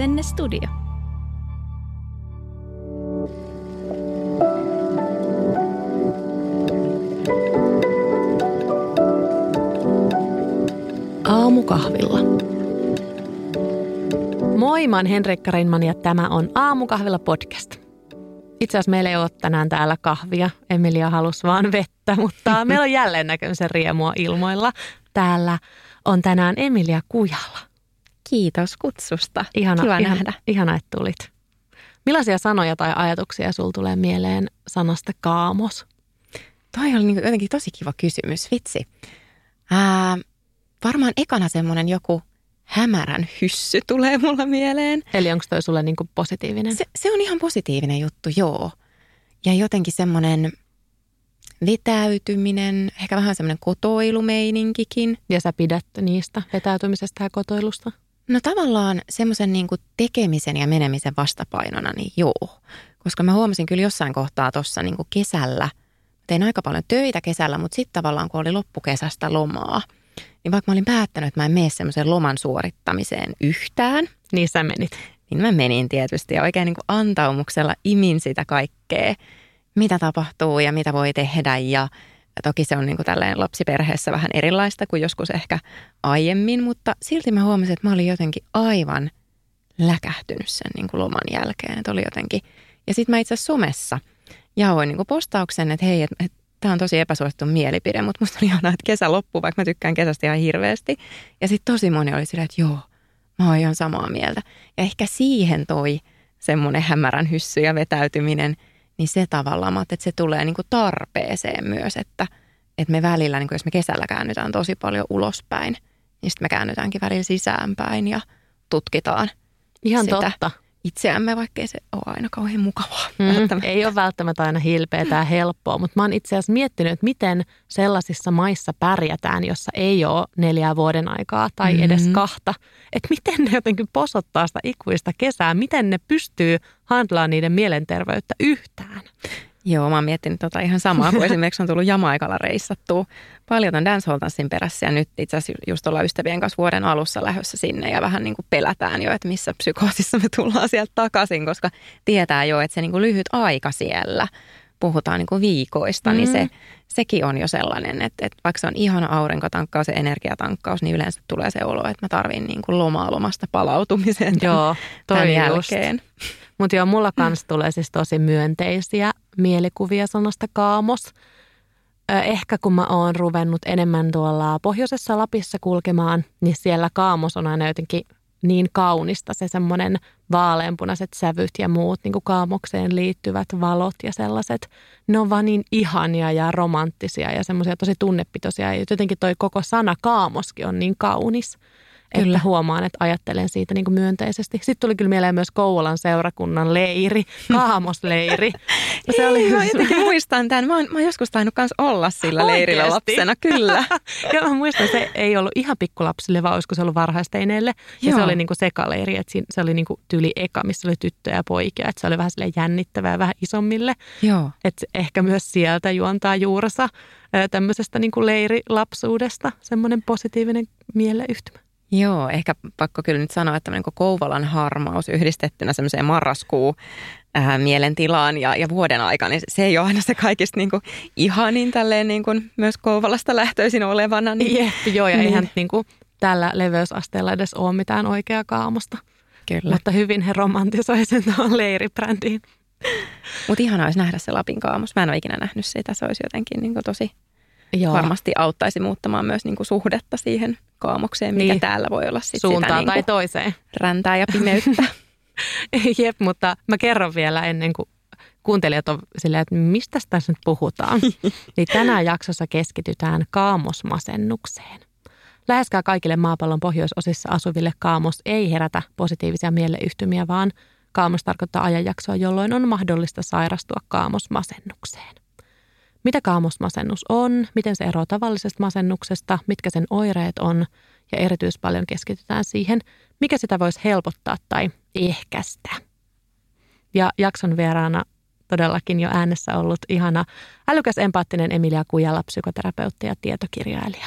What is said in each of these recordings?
Asenne Studio. Aamukahvilla. Moi, mä oon Henrikka Reinman ja tämä on Aamukahvilla podcast. Itse asiassa meillä ei ole tänään täällä kahvia. Emilia halusi vaan vettä, mutta meillä on jälleen näköisen riemua ilmoilla. Täällä on tänään Emilia Kujala. Kiitos kutsusta. Ihana, Kiva ihana, nähdä. Ihana, että tulit. Millaisia sanoja tai ajatuksia sul tulee mieleen sanasta kaamos? Toi oli niin jotenkin tosi kiva kysymys, vitsi. Ää, varmaan ekana semmoinen joku hämärän hyssy tulee mulla mieleen. Eli onko toi sulle niinku positiivinen? Se, se on ihan positiivinen juttu, joo. Ja jotenkin semmoinen vetäytyminen, ehkä vähän semmoinen kotoilumeininkikin. Ja sä pidät niistä vetäytymisestä ja kotoilusta? No tavallaan semmoisen niin tekemisen ja menemisen vastapainona, niin joo. Koska mä huomasin kyllä jossain kohtaa tuossa niin kesällä, tein aika paljon töitä kesällä, mutta sitten tavallaan kun oli loppukesästä lomaa, niin vaikka mä olin päättänyt, että mä en mene semmoisen loman suorittamiseen yhtään, Niin sä menit. niin mä menin tietysti ja oikein niin kuin antaumuksella imin sitä kaikkea, mitä tapahtuu ja mitä voi tehdä ja toki se on niin kuin tälleen lapsiperheessä vähän erilaista kuin joskus ehkä aiemmin, mutta silti mä huomasin, että mä olin jotenkin aivan läkähtynyt sen niin kuin loman jälkeen, että oli jotenkin. Ja sitten mä itse asiassa somessa jaoin niin kuin postauksen, että hei, että, että tämä on tosi epäsuosittu mielipide, mutta musta oli ihanaa, että kesä loppuu, vaikka mä tykkään kesästä ihan hirveästi. Ja sitten tosi moni oli silleen, että joo, mä oon ihan samaa mieltä. Ja ehkä siihen toi semmoinen hämärän hyssy ja vetäytyminen, niin se tavallaan, mä että se tulee niin kuin tarpeeseen myös, että, että me välillä, niin kuin jos me kesällä käännytään tosi paljon ulospäin, niin sitten me käännytäänkin välillä sisäänpäin ja tutkitaan Ihan sitä totta. Itseämme, vaikkei se ole aina kauhean mukavaa. Mm, ei ole välttämättä aina hilpeä tai helppoa, mutta mä oon itse asiassa miettinyt, että miten sellaisissa maissa pärjätään, jossa ei ole neljää vuoden aikaa tai mm-hmm. edes kahta. Että miten ne jotenkin posottaa sitä ikuista kesää, miten ne pystyy handlaamaan niiden mielenterveyttä yhtään. Joo, mä oon miettinyt tota ihan samaa, kun esimerkiksi on tullut Jamaikalla reissattua paljon ton dancehall-tanssin perässä ja nyt itse asiassa just ollaan ystävien kanssa vuoden alussa lähdössä sinne ja vähän niin kuin pelätään jo, että missä psykoosissa me tullaan sieltä takaisin, koska tietää jo, että se niin kuin lyhyt aika siellä, puhutaan niin kuin viikoista, mm. niin se, sekin on jo sellainen, että, että vaikka se on ihana aurinkotankkaus ja energiatankkaus, niin yleensä tulee se olo, että mä tarvin niin kuin lomaa lomasta palautumiseen tämän, Joo, toi tämän jälkeen. Mutta joo, mulla kanssa tulee siis tosi myönteisiä mielikuvia sanasta kaamos. Ehkä kun mä oon ruvennut enemmän tuolla pohjoisessa Lapissa kulkemaan, niin siellä kaamos on aina jotenkin niin kaunista. Se semmoinen vaaleanpunaiset sävyt ja muut niin kuin kaamokseen liittyvät valot ja sellaiset. Ne on vaan niin ihania ja romanttisia ja semmoisia tosi tunnepitoisia. Ja jotenkin toi koko sana kaamoskin on niin kaunis. Kyllä. Että huomaan, että ajattelen siitä niin kuin myönteisesti. Sitten tuli kyllä mieleen myös Kouvolan seurakunnan leiri, kaamosleiri. Ja Se oli mä jotenkin muistan tämän. Mä oon, mä oon joskus tainnut kanssa olla sillä leirillä Oikeesti? lapsena, kyllä. ja mä muistan, se ei ollut ihan pikkulapsille, vaan olisiko se ollut varhaisteineille. Ja Joo. se oli niin kuin sekaleiri, että siinä- se oli niin kuin tyyli eka, missä oli tyttöjä ja poikia. Että se oli vähän sille jännittävää vähän isommille. Joo. Että ehkä myös sieltä juontaa juurensa tämmöisestä niin kuin leirilapsuudesta semmoinen positiivinen mieleyhtymä. Joo, ehkä pakko kyllä nyt sanoa, että kuin Kouvolan harmaus yhdistettynä semmoiseen marraskuu äh, mielentilaan ja, ja vuoden aikana, niin se ei ole aina se kaikista niin kuin ihanin tälleen niin kuin myös Kouvolasta lähtöisin olevana. Niin, Jep, joo, ja Niin. eihän niin kuin tällä leveysasteella edes ole mitään oikeaa kaamosta. Kyllä. Mutta hyvin he romantisoi sen tuohon leiribrändiin. Mutta ihanaa olisi nähdä se Lapin kaamos. Mä en ole ikinä nähnyt sitä. Se olisi jotenkin niin tosi Joo. varmasti auttaisi muuttamaan myös niin kuin suhdetta siihen kaamokseen, mikä Niin. täällä voi olla sit Suuntaan sitä niin tai kuin toiseen. räntää ja pimeyttä. Jep, mutta mä kerron vielä ennen kuin kuuntelijat on silleen, että mistä tässä nyt puhutaan. niin tänään jaksossa keskitytään kaamosmasennukseen. Läheskään kaikille maapallon pohjoisosissa asuville kaamos ei herätä positiivisia mieleyhtymiä, vaan kaamos tarkoittaa ajanjaksoa, jolloin on mahdollista sairastua kaamosmasennukseen. Mitä kaamosmasennus on, miten se eroaa tavallisesta masennuksesta, mitkä sen oireet on ja erityispaljon keskitytään siihen, mikä sitä voisi helpottaa tai ehkäistä. Ja jakson vieraana todellakin jo äänessä ollut ihana älykäs empaattinen Emilia Kujala, psykoterapeutti ja tietokirjailija.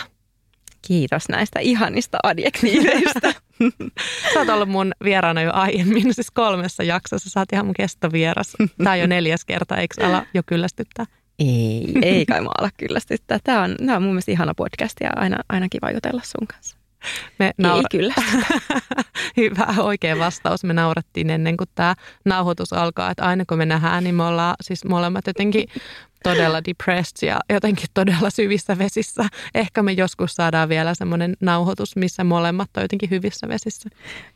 Kiitos näistä ihanista adjektiiveista. Sä oot ollut mun vieraana jo aiemmin, siis kolmessa jaksossa. Sä oot ihan mun kestovieras. Tää on jo neljäs kerta, eikö ala jo kyllästyttää? Ei, ei kai maala kyllästyttää. Tämä on, tämä on mun mielestä ihana podcast ja aina, aina kiva jutella sun kanssa. Me naura- Ei kyllä. Hyvä, oikea vastaus. Me naurattiin ennen kuin tämä nauhoitus alkaa, että aina kun me nähdään, niin me ollaan siis molemmat jotenkin todella depressed ja jotenkin todella syvissä vesissä. Ehkä me joskus saadaan vielä semmoinen nauhoitus, missä molemmat on jotenkin hyvissä vesissä.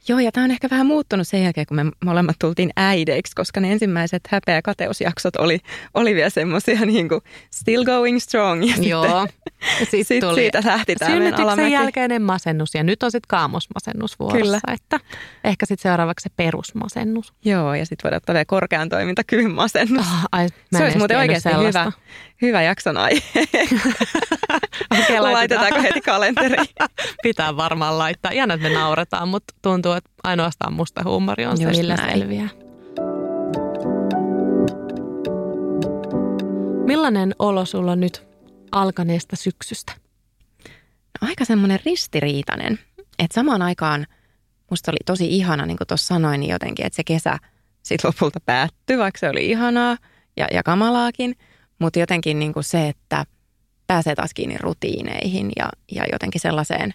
Joo, ja tämä on ehkä vähän muuttunut sen jälkeen, kun me molemmat tultiin äideiksi, koska ne ensimmäiset häpeä- ja kateusjaksot oli, oli vielä semmoisia niin kuin still going strong. Ja Joo. Sitten, sit tuli siitä lähti tämä Synnytyksen jälkeinen masennus ja nyt on sitten kaamosmasennus vuorossa. Kyllä. Että ehkä sitten seuraavaksi se perusmasennus. Joo, ja sitten voidaan ottaa vielä korkean toimintakyvyn masennus. Oh, ai, se olisi muuten oikeasti hyvä hyvä, hyvä jakson aihe. okay, Laitetaanko heti kalenteri? Pitää varmaan laittaa. Ihan, että me nauretaan, mutta tuntuu, että ainoastaan musta huumori on Just se, millä näin. selviää. Millainen olo sulla on nyt alkaneesta syksystä? No, aika semmoinen ristiriitainen. Että samaan aikaan musta oli tosi ihana, niin kuin tuossa sanoin, niin jotenkin, että se kesä sitten lopulta päättyi, vaikka se oli ihanaa ja, ja kamalaakin – mutta jotenkin niin kuin se, että pääsee taas kiinni rutiineihin ja, ja jotenkin sellaiseen,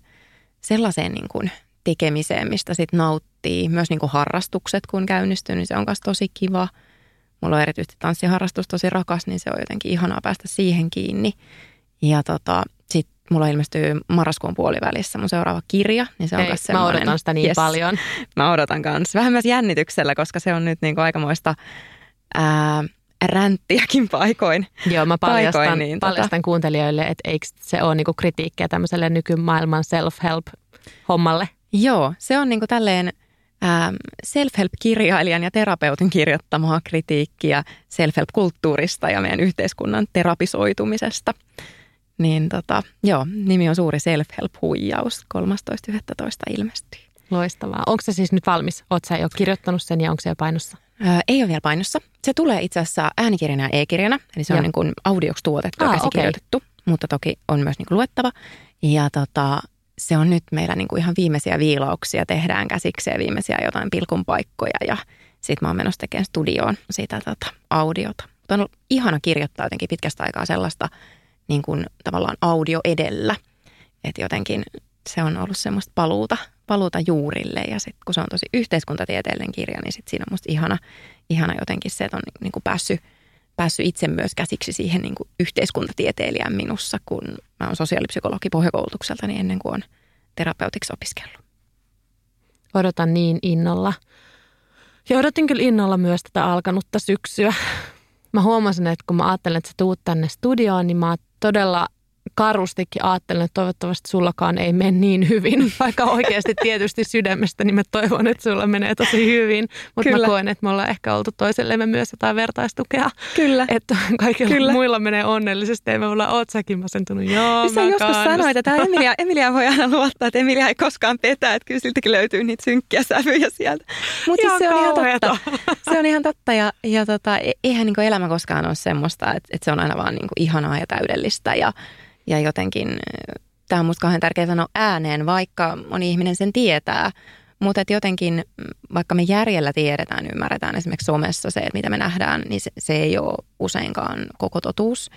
sellaiseen niin kuin tekemiseen, mistä sitten nauttii. Myös niin kuin harrastukset, kun käynnistyy, niin se on myös tosi kiva. Mulla on erityisesti tanssiharrastus tosi rakas, niin se on jotenkin ihanaa päästä siihen kiinni. Ja tota, sitten mulla ilmestyy marraskuun puolivälissä mun seuraava kirja, niin se on Ei, Mä odotan sitä niin yes, paljon. Mä odotan kanssa. Vähän myös jännityksellä, koska se on nyt niin kuin aikamoista ää, ränttiäkin paikoin. Joo, mä paljastan, paikoin, niin, tota- paljastan tota... kuuntelijoille, että eikö se ole niinku kritiikkiä tämmöiselle nykymaailman self-help-hommalle? Joo, se on niinku tälleen ähm, self-help-kirjailijan ja terapeutin kirjoittamaa kritiikkiä self-help-kulttuurista ja meidän yhteiskunnan terapisoitumisesta. Niin tota, joo, nimi on Suuri self-help-huijaus, 13.11. ilmestyy. Loistavaa. Onko se siis nyt valmis? Oletko sä jo kirjoittanut sen ja onko se jo painossa? Ei ole vielä painossa. Se tulee itse asiassa äänikirjana ja e-kirjana, eli se on niin kuin audioksi tuotettu ah, ja käsikirjoitettu, okay. mutta toki on myös niin kuin luettava. Ja tota, se on nyt meillä niin kuin ihan viimeisiä viilauksia, tehdään käsikseen viimeisiä jotain pilkun paikkoja ja sitten mä oon menossa tekemään studioon sitä tota, audiota. Mutta on ollut ihana kirjoittaa jotenkin pitkästä aikaa sellaista niin kuin tavallaan audio edellä, että jotenkin se on ollut semmoista paluuta, paluuta juurille ja sitten kun se on tosi yhteiskuntatieteellinen kirja, niin sitten siinä on musta ihana, ihana jotenkin se, että on niin kuin päässyt, päässyt itse myös käsiksi siihen niin kuin minussa, kun mä oon sosiaalipsykologi pohjakoulutukselta, niin ennen kuin on terapeutiksi opiskellut. Odotan niin innolla. Ja odotin kyllä innolla myös tätä alkanutta syksyä. Mä huomasin, että kun mä ajattelen, että sä tuut tänne studioon, niin mä todella karustikin ajattelen, että toivottavasti sullakaan ei mene niin hyvin, vaikka oikeasti tietysti sydämestä, niin mä toivon, että sulla menee tosi hyvin, mutta mä koen, että me ollaan ehkä oltu toisellemme myös jotain vertaistukea. Kyllä. Että kaikilla Kyllä. muilla menee onnellisesti ja me ollaan, oot säkin masentunut, joo Sä joskus sanoit, että Emilia, Emilia voi aina luottaa, että Emilia ei koskaan petä, että kyllä siltäkin löytyy niitä synkkiä sävyjä sieltä. Mutta siis se on ihan totta. Se on ihan totta ja, ja tota, e- eihän niin elämä koskaan ole semmoista, että, että se on aina vaan niin ihanaa ja täydellistä ja ja jotenkin tämä on musta kauhean tärkeää sanoa ääneen, vaikka moni ihminen sen tietää. Mutta jotenkin, vaikka me järjellä tiedetään, ymmärretään esimerkiksi somessa se, että mitä me nähdään, niin se, se ei ole useinkaan koko totuus,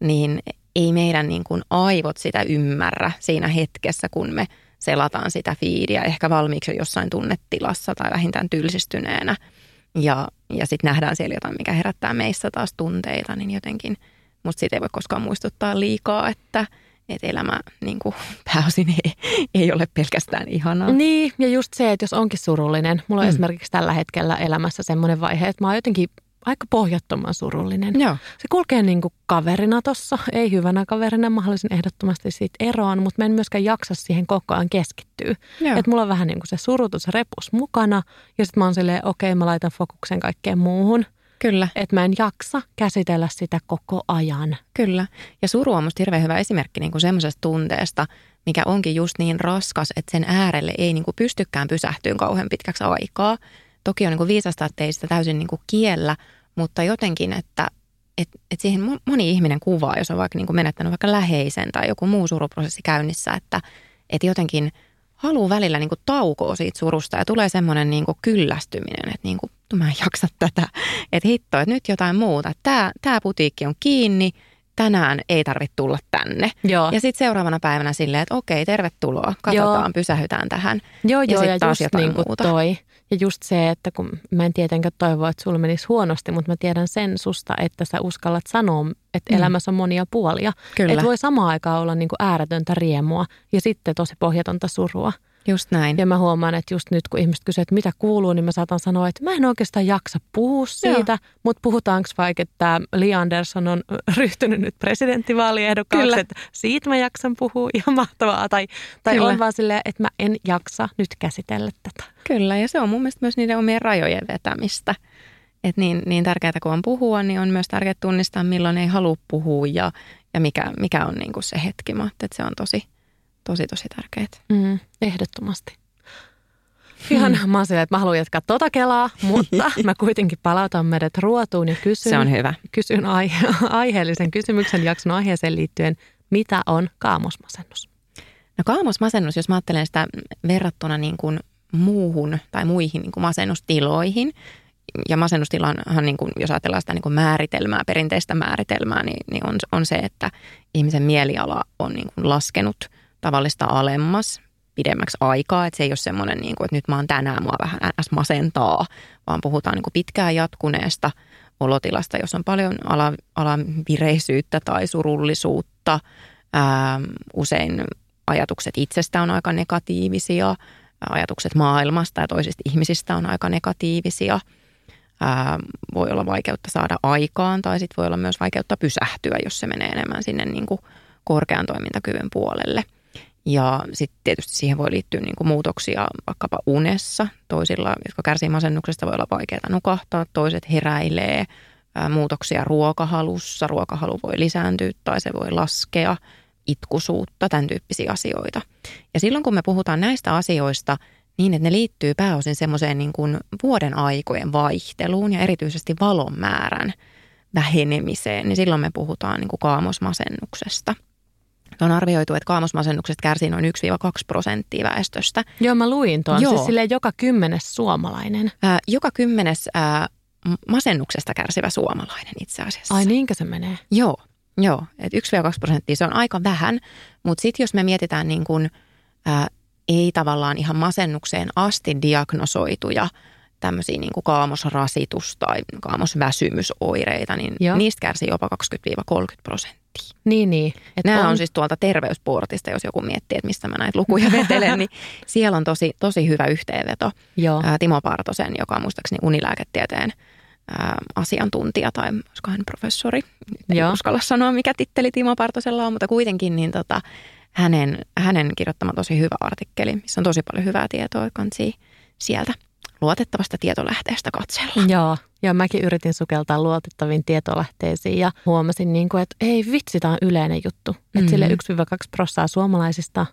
niin ei meidän niin kuin aivot sitä ymmärrä siinä hetkessä, kun me selataan sitä fiidiä ehkä valmiiksi jo jossain tunnetilassa tai vähintään tylsistyneenä. Ja, ja sitten nähdään siellä jotain, mikä herättää meissä taas tunteita, niin jotenkin – Musta siitä ei voi koskaan muistuttaa liikaa, että, että elämä niin kuin, pääosin ei, ei ole pelkästään ihanaa. Niin, ja just se, että jos onkin surullinen. Mulla on mm. esimerkiksi tällä hetkellä elämässä semmoinen vaihe, että mä oon jotenkin aika pohjattoman surullinen. Joo. Se kulkee niin kuin kaverina tossa, ei hyvänä kaverina. Mä haluaisin ehdottomasti siitä eroon, mutta mä en myöskään jaksa siihen koko ajan keskittyä. Että mulla on vähän niin kuin se surutus repus mukana ja sitten mä oon silleen, okei okay, mä laitan fokuksen kaikkeen muuhun – Kyllä. Että mä en jaksa käsitellä sitä koko ajan. Kyllä. Ja suru on musta hirveän hyvä esimerkki niin kuin semmoisesta tunteesta, mikä onkin just niin raskas, että sen äärelle ei niin kuin pystykään pysähtyä kauhean pitkäksi aikaa. Toki on niin kuin viisasta, että ei sitä täysin niin kuin kiellä, mutta jotenkin, että et, et siihen moni ihminen kuvaa, jos on vaikka niin kuin menettänyt vaikka läheisen tai joku muu suruprosessi käynnissä, että et jotenkin haluaa välillä niin kuin taukoa siitä surusta ja tulee semmoinen niin kuin kyllästyminen, että niin kuin, mä en jaksa tätä, että hitto, että nyt jotain muuta. Tämä, tämä putiikki on kiinni, tänään ei tarvitse tulla tänne. Joo. Ja sitten seuraavana päivänä silleen, että okei, tervetuloa, katsotaan, joo. pysähytään tähän. Joo, joo, ja, ja taas just niin kuin muuta. toi. Ja just se, että kun mä en tietenkään toivoa, että sulla menisi huonosti, mutta mä tiedän sen susta, että sä uskallat sanoa, että mm. elämässä on monia puolia. Kyllä. Että voi samaan aikaan olla niin kuin ääretöntä riemua ja sitten tosi pohjatonta surua. Just näin. Ja mä huomaan, että just nyt kun ihmiset kysyvät, että mitä kuuluu, niin mä saatan sanoa, että mä en oikeastaan jaksa puhua siitä, Joo. mutta puhutaanko vaikka, että Li Anderson on ryhtynyt nyt presidenttivaaliehdokkaaksi, että siitä mä jaksan puhua, ihan mahtavaa. Tai, tai on vaan silleen, että mä en jaksa nyt käsitellä tätä. Kyllä, ja se on mun mielestä myös niiden omien rajojen vetämistä. Että niin, niin tärkeää kuin on puhua, niin on myös tärkeää tunnistaa, milloin ei halua puhua ja, ja mikä, mikä on niin kuin se hetki. Mä että se on tosi, tosi, tosi tärkeää. Mm, ehdottomasti. Ihan hmm. mä oon silleen, että mä haluan jatkaa tota kelaa, mutta mä kuitenkin palautan meidät ruotuun ja kysyn, Se on hyvä. kysyn aihe, aiheellisen kysymyksen jakson aiheeseen liittyen, mitä on kaamosmasennus? No kaamosmasennus, jos mä ajattelen sitä verrattuna niin kuin muuhun tai muihin niin kuin masennustiloihin, ja masennustilanhan, niin kuin, jos ajatellaan sitä niin kuin määritelmää, perinteistä määritelmää, niin, niin on, on se, että ihmisen mieliala on niin kuin laskenut – tavallista alemmas pidemmäksi aikaa, että se ei ole semmoinen, niin kuin, että nyt mä oon tänään, mua vähän ns. masentaa, vaan puhutaan niin kuin pitkään jatkuneesta olotilasta, jos on paljon ala, alavireisyyttä tai surullisuutta. Ää, usein ajatukset itsestä on aika negatiivisia, ajatukset maailmasta ja toisista ihmisistä on aika negatiivisia. Ää, voi olla vaikeutta saada aikaan tai sitten voi olla myös vaikeutta pysähtyä, jos se menee enemmän sinne niin kuin korkean toimintakyvyn puolelle – ja sitten tietysti siihen voi liittyä niin kuin muutoksia vaikkapa unessa. Toisilla, jotka kärsii masennuksesta, voi olla vaikeaa nukahtaa, toiset heräilee. Muutoksia ruokahalussa, ruokahalu voi lisääntyä tai se voi laskea, itkusuutta, tämän tyyppisiä asioita. Ja silloin kun me puhutaan näistä asioista niin, että ne liittyy pääosin semmoiseen niin kuin vuoden aikojen vaihteluun ja erityisesti valon määrän vähenemiseen, niin silloin me puhutaan niin kuin kaamosmasennuksesta – on arvioitu, että kaamosmasennuksesta kärsii noin 1-2 prosenttia väestöstä. Joo, mä luin tuon. Joo. Siis silleen joka kymmenes suomalainen. Ää, joka kymmenes ää, masennuksesta kärsivä suomalainen itse asiassa. Ai niinkö se menee? Joo, joo. Et 1-2 prosenttia se on aika vähän, mutta sitten jos me mietitään niin kun, ää, ei tavallaan ihan masennukseen asti diagnosoituja tämmöisiä niin kuin kaamosrasitus tai kaamosväsymysoireita, niin Joo. niistä kärsii jopa 20-30 prosenttia. Niin, niin. Että Nämä on... on siis tuolta terveysportista, jos joku miettii, että mistä mä näitä lukuja vetelen, niin siellä on tosi, tosi hyvä yhteenveto. Joo. Timo Partosen, joka on muistaakseni unilääketieteen asiantuntija tai olisiko hän professori. En Joo. uskalla sanoa, mikä titteli Timo Partosella on, mutta kuitenkin niin tota, hänen, hänen kirjoittama tosi hyvä artikkeli, missä on tosi paljon hyvää tietoa kansi sieltä luotettavasta tietolähteestä katsella. Joo, ja mäkin yritin sukeltaa luotettaviin tietolähteisiin ja huomasin, niin kuin, että ei vitsi, tämä on yleinen juttu. Mm-hmm. Että sille 1-2 prossaa suomalaisista,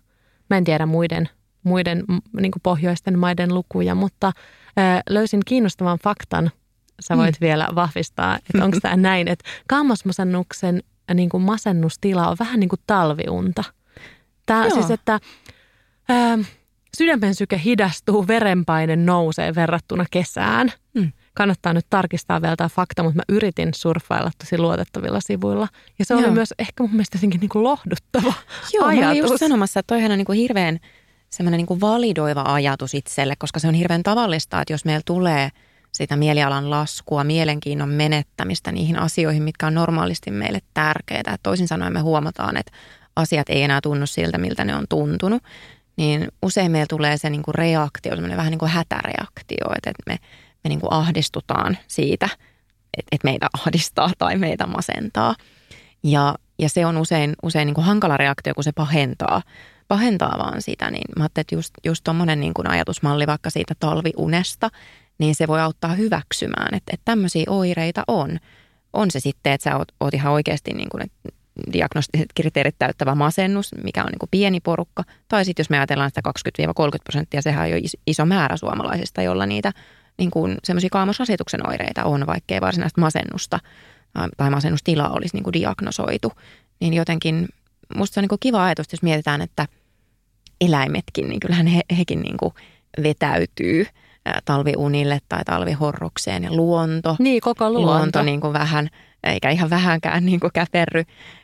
mä en tiedä muiden, muiden niin kuin pohjoisten maiden lukuja, mutta ää, löysin kiinnostavan faktan, sä voit mm. vielä vahvistaa, että onko tämä näin, että kaamosmasennuksen niin kuin masennustila on vähän niin kuin talviunta. Tämä siis, että... Ää, sydämen syke hidastuu, verenpaine nousee verrattuna kesään. Mm. Kannattaa nyt tarkistaa vielä tämä fakta, mutta mä yritin surffailla tosi luotettavilla sivuilla. Ja se Joo. oli myös ehkä mun mielestä niin kuin lohduttava Joo, ajatus. mä olin just sanomassa, että toihan on niin kuin hirveän semmoinen niin kuin validoiva ajatus itselle, koska se on hirveän tavallista, että jos meillä tulee sitä mielialan laskua, mielenkiinnon menettämistä niihin asioihin, mitkä on normaalisti meille tärkeitä. Että toisin sanoen me huomataan, että asiat ei enää tunnu siltä, miltä ne on tuntunut niin usein meillä tulee se niin kuin reaktio, semmoinen vähän niin kuin hätäreaktio, että, me, me niin kuin ahdistutaan siitä, että, että meitä ahdistaa tai meitä masentaa. Ja, ja se on usein, usein niin kuin hankala reaktio, kun se pahentaa, pahentaa vaan sitä. Niin mä ajattelin, että just, just tuommoinen niin ajatusmalli vaikka siitä talviunesta, niin se voi auttaa hyväksymään, että, että tämmöisiä oireita on. On se sitten, että sä oot, oot ihan oikeasti niin kuin, että diagnostiset kriteerit täyttävä masennus, mikä on niin kuin pieni porukka. Tai sitten jos me ajatellaan sitä 20-30 prosenttia, sehän on jo iso määrä suomalaisista, jolla niitä niin kuin semmoisia kaamosrasituksen oireita on, vaikkei varsinaista masennusta tai masennustila olisi niin kuin diagnosoitu. Niin jotenkin musta se on niin kuin kiva ajatus, jos mietitään, että, eläimetkin, niin kyllähän he, hekin niin kuin vetäytyy talviunille tai talvihorrokseen ja luonto. Niin, koko luonto. Luonto niin kuin vähän, eikä ihan vähänkään niin kuin käperry,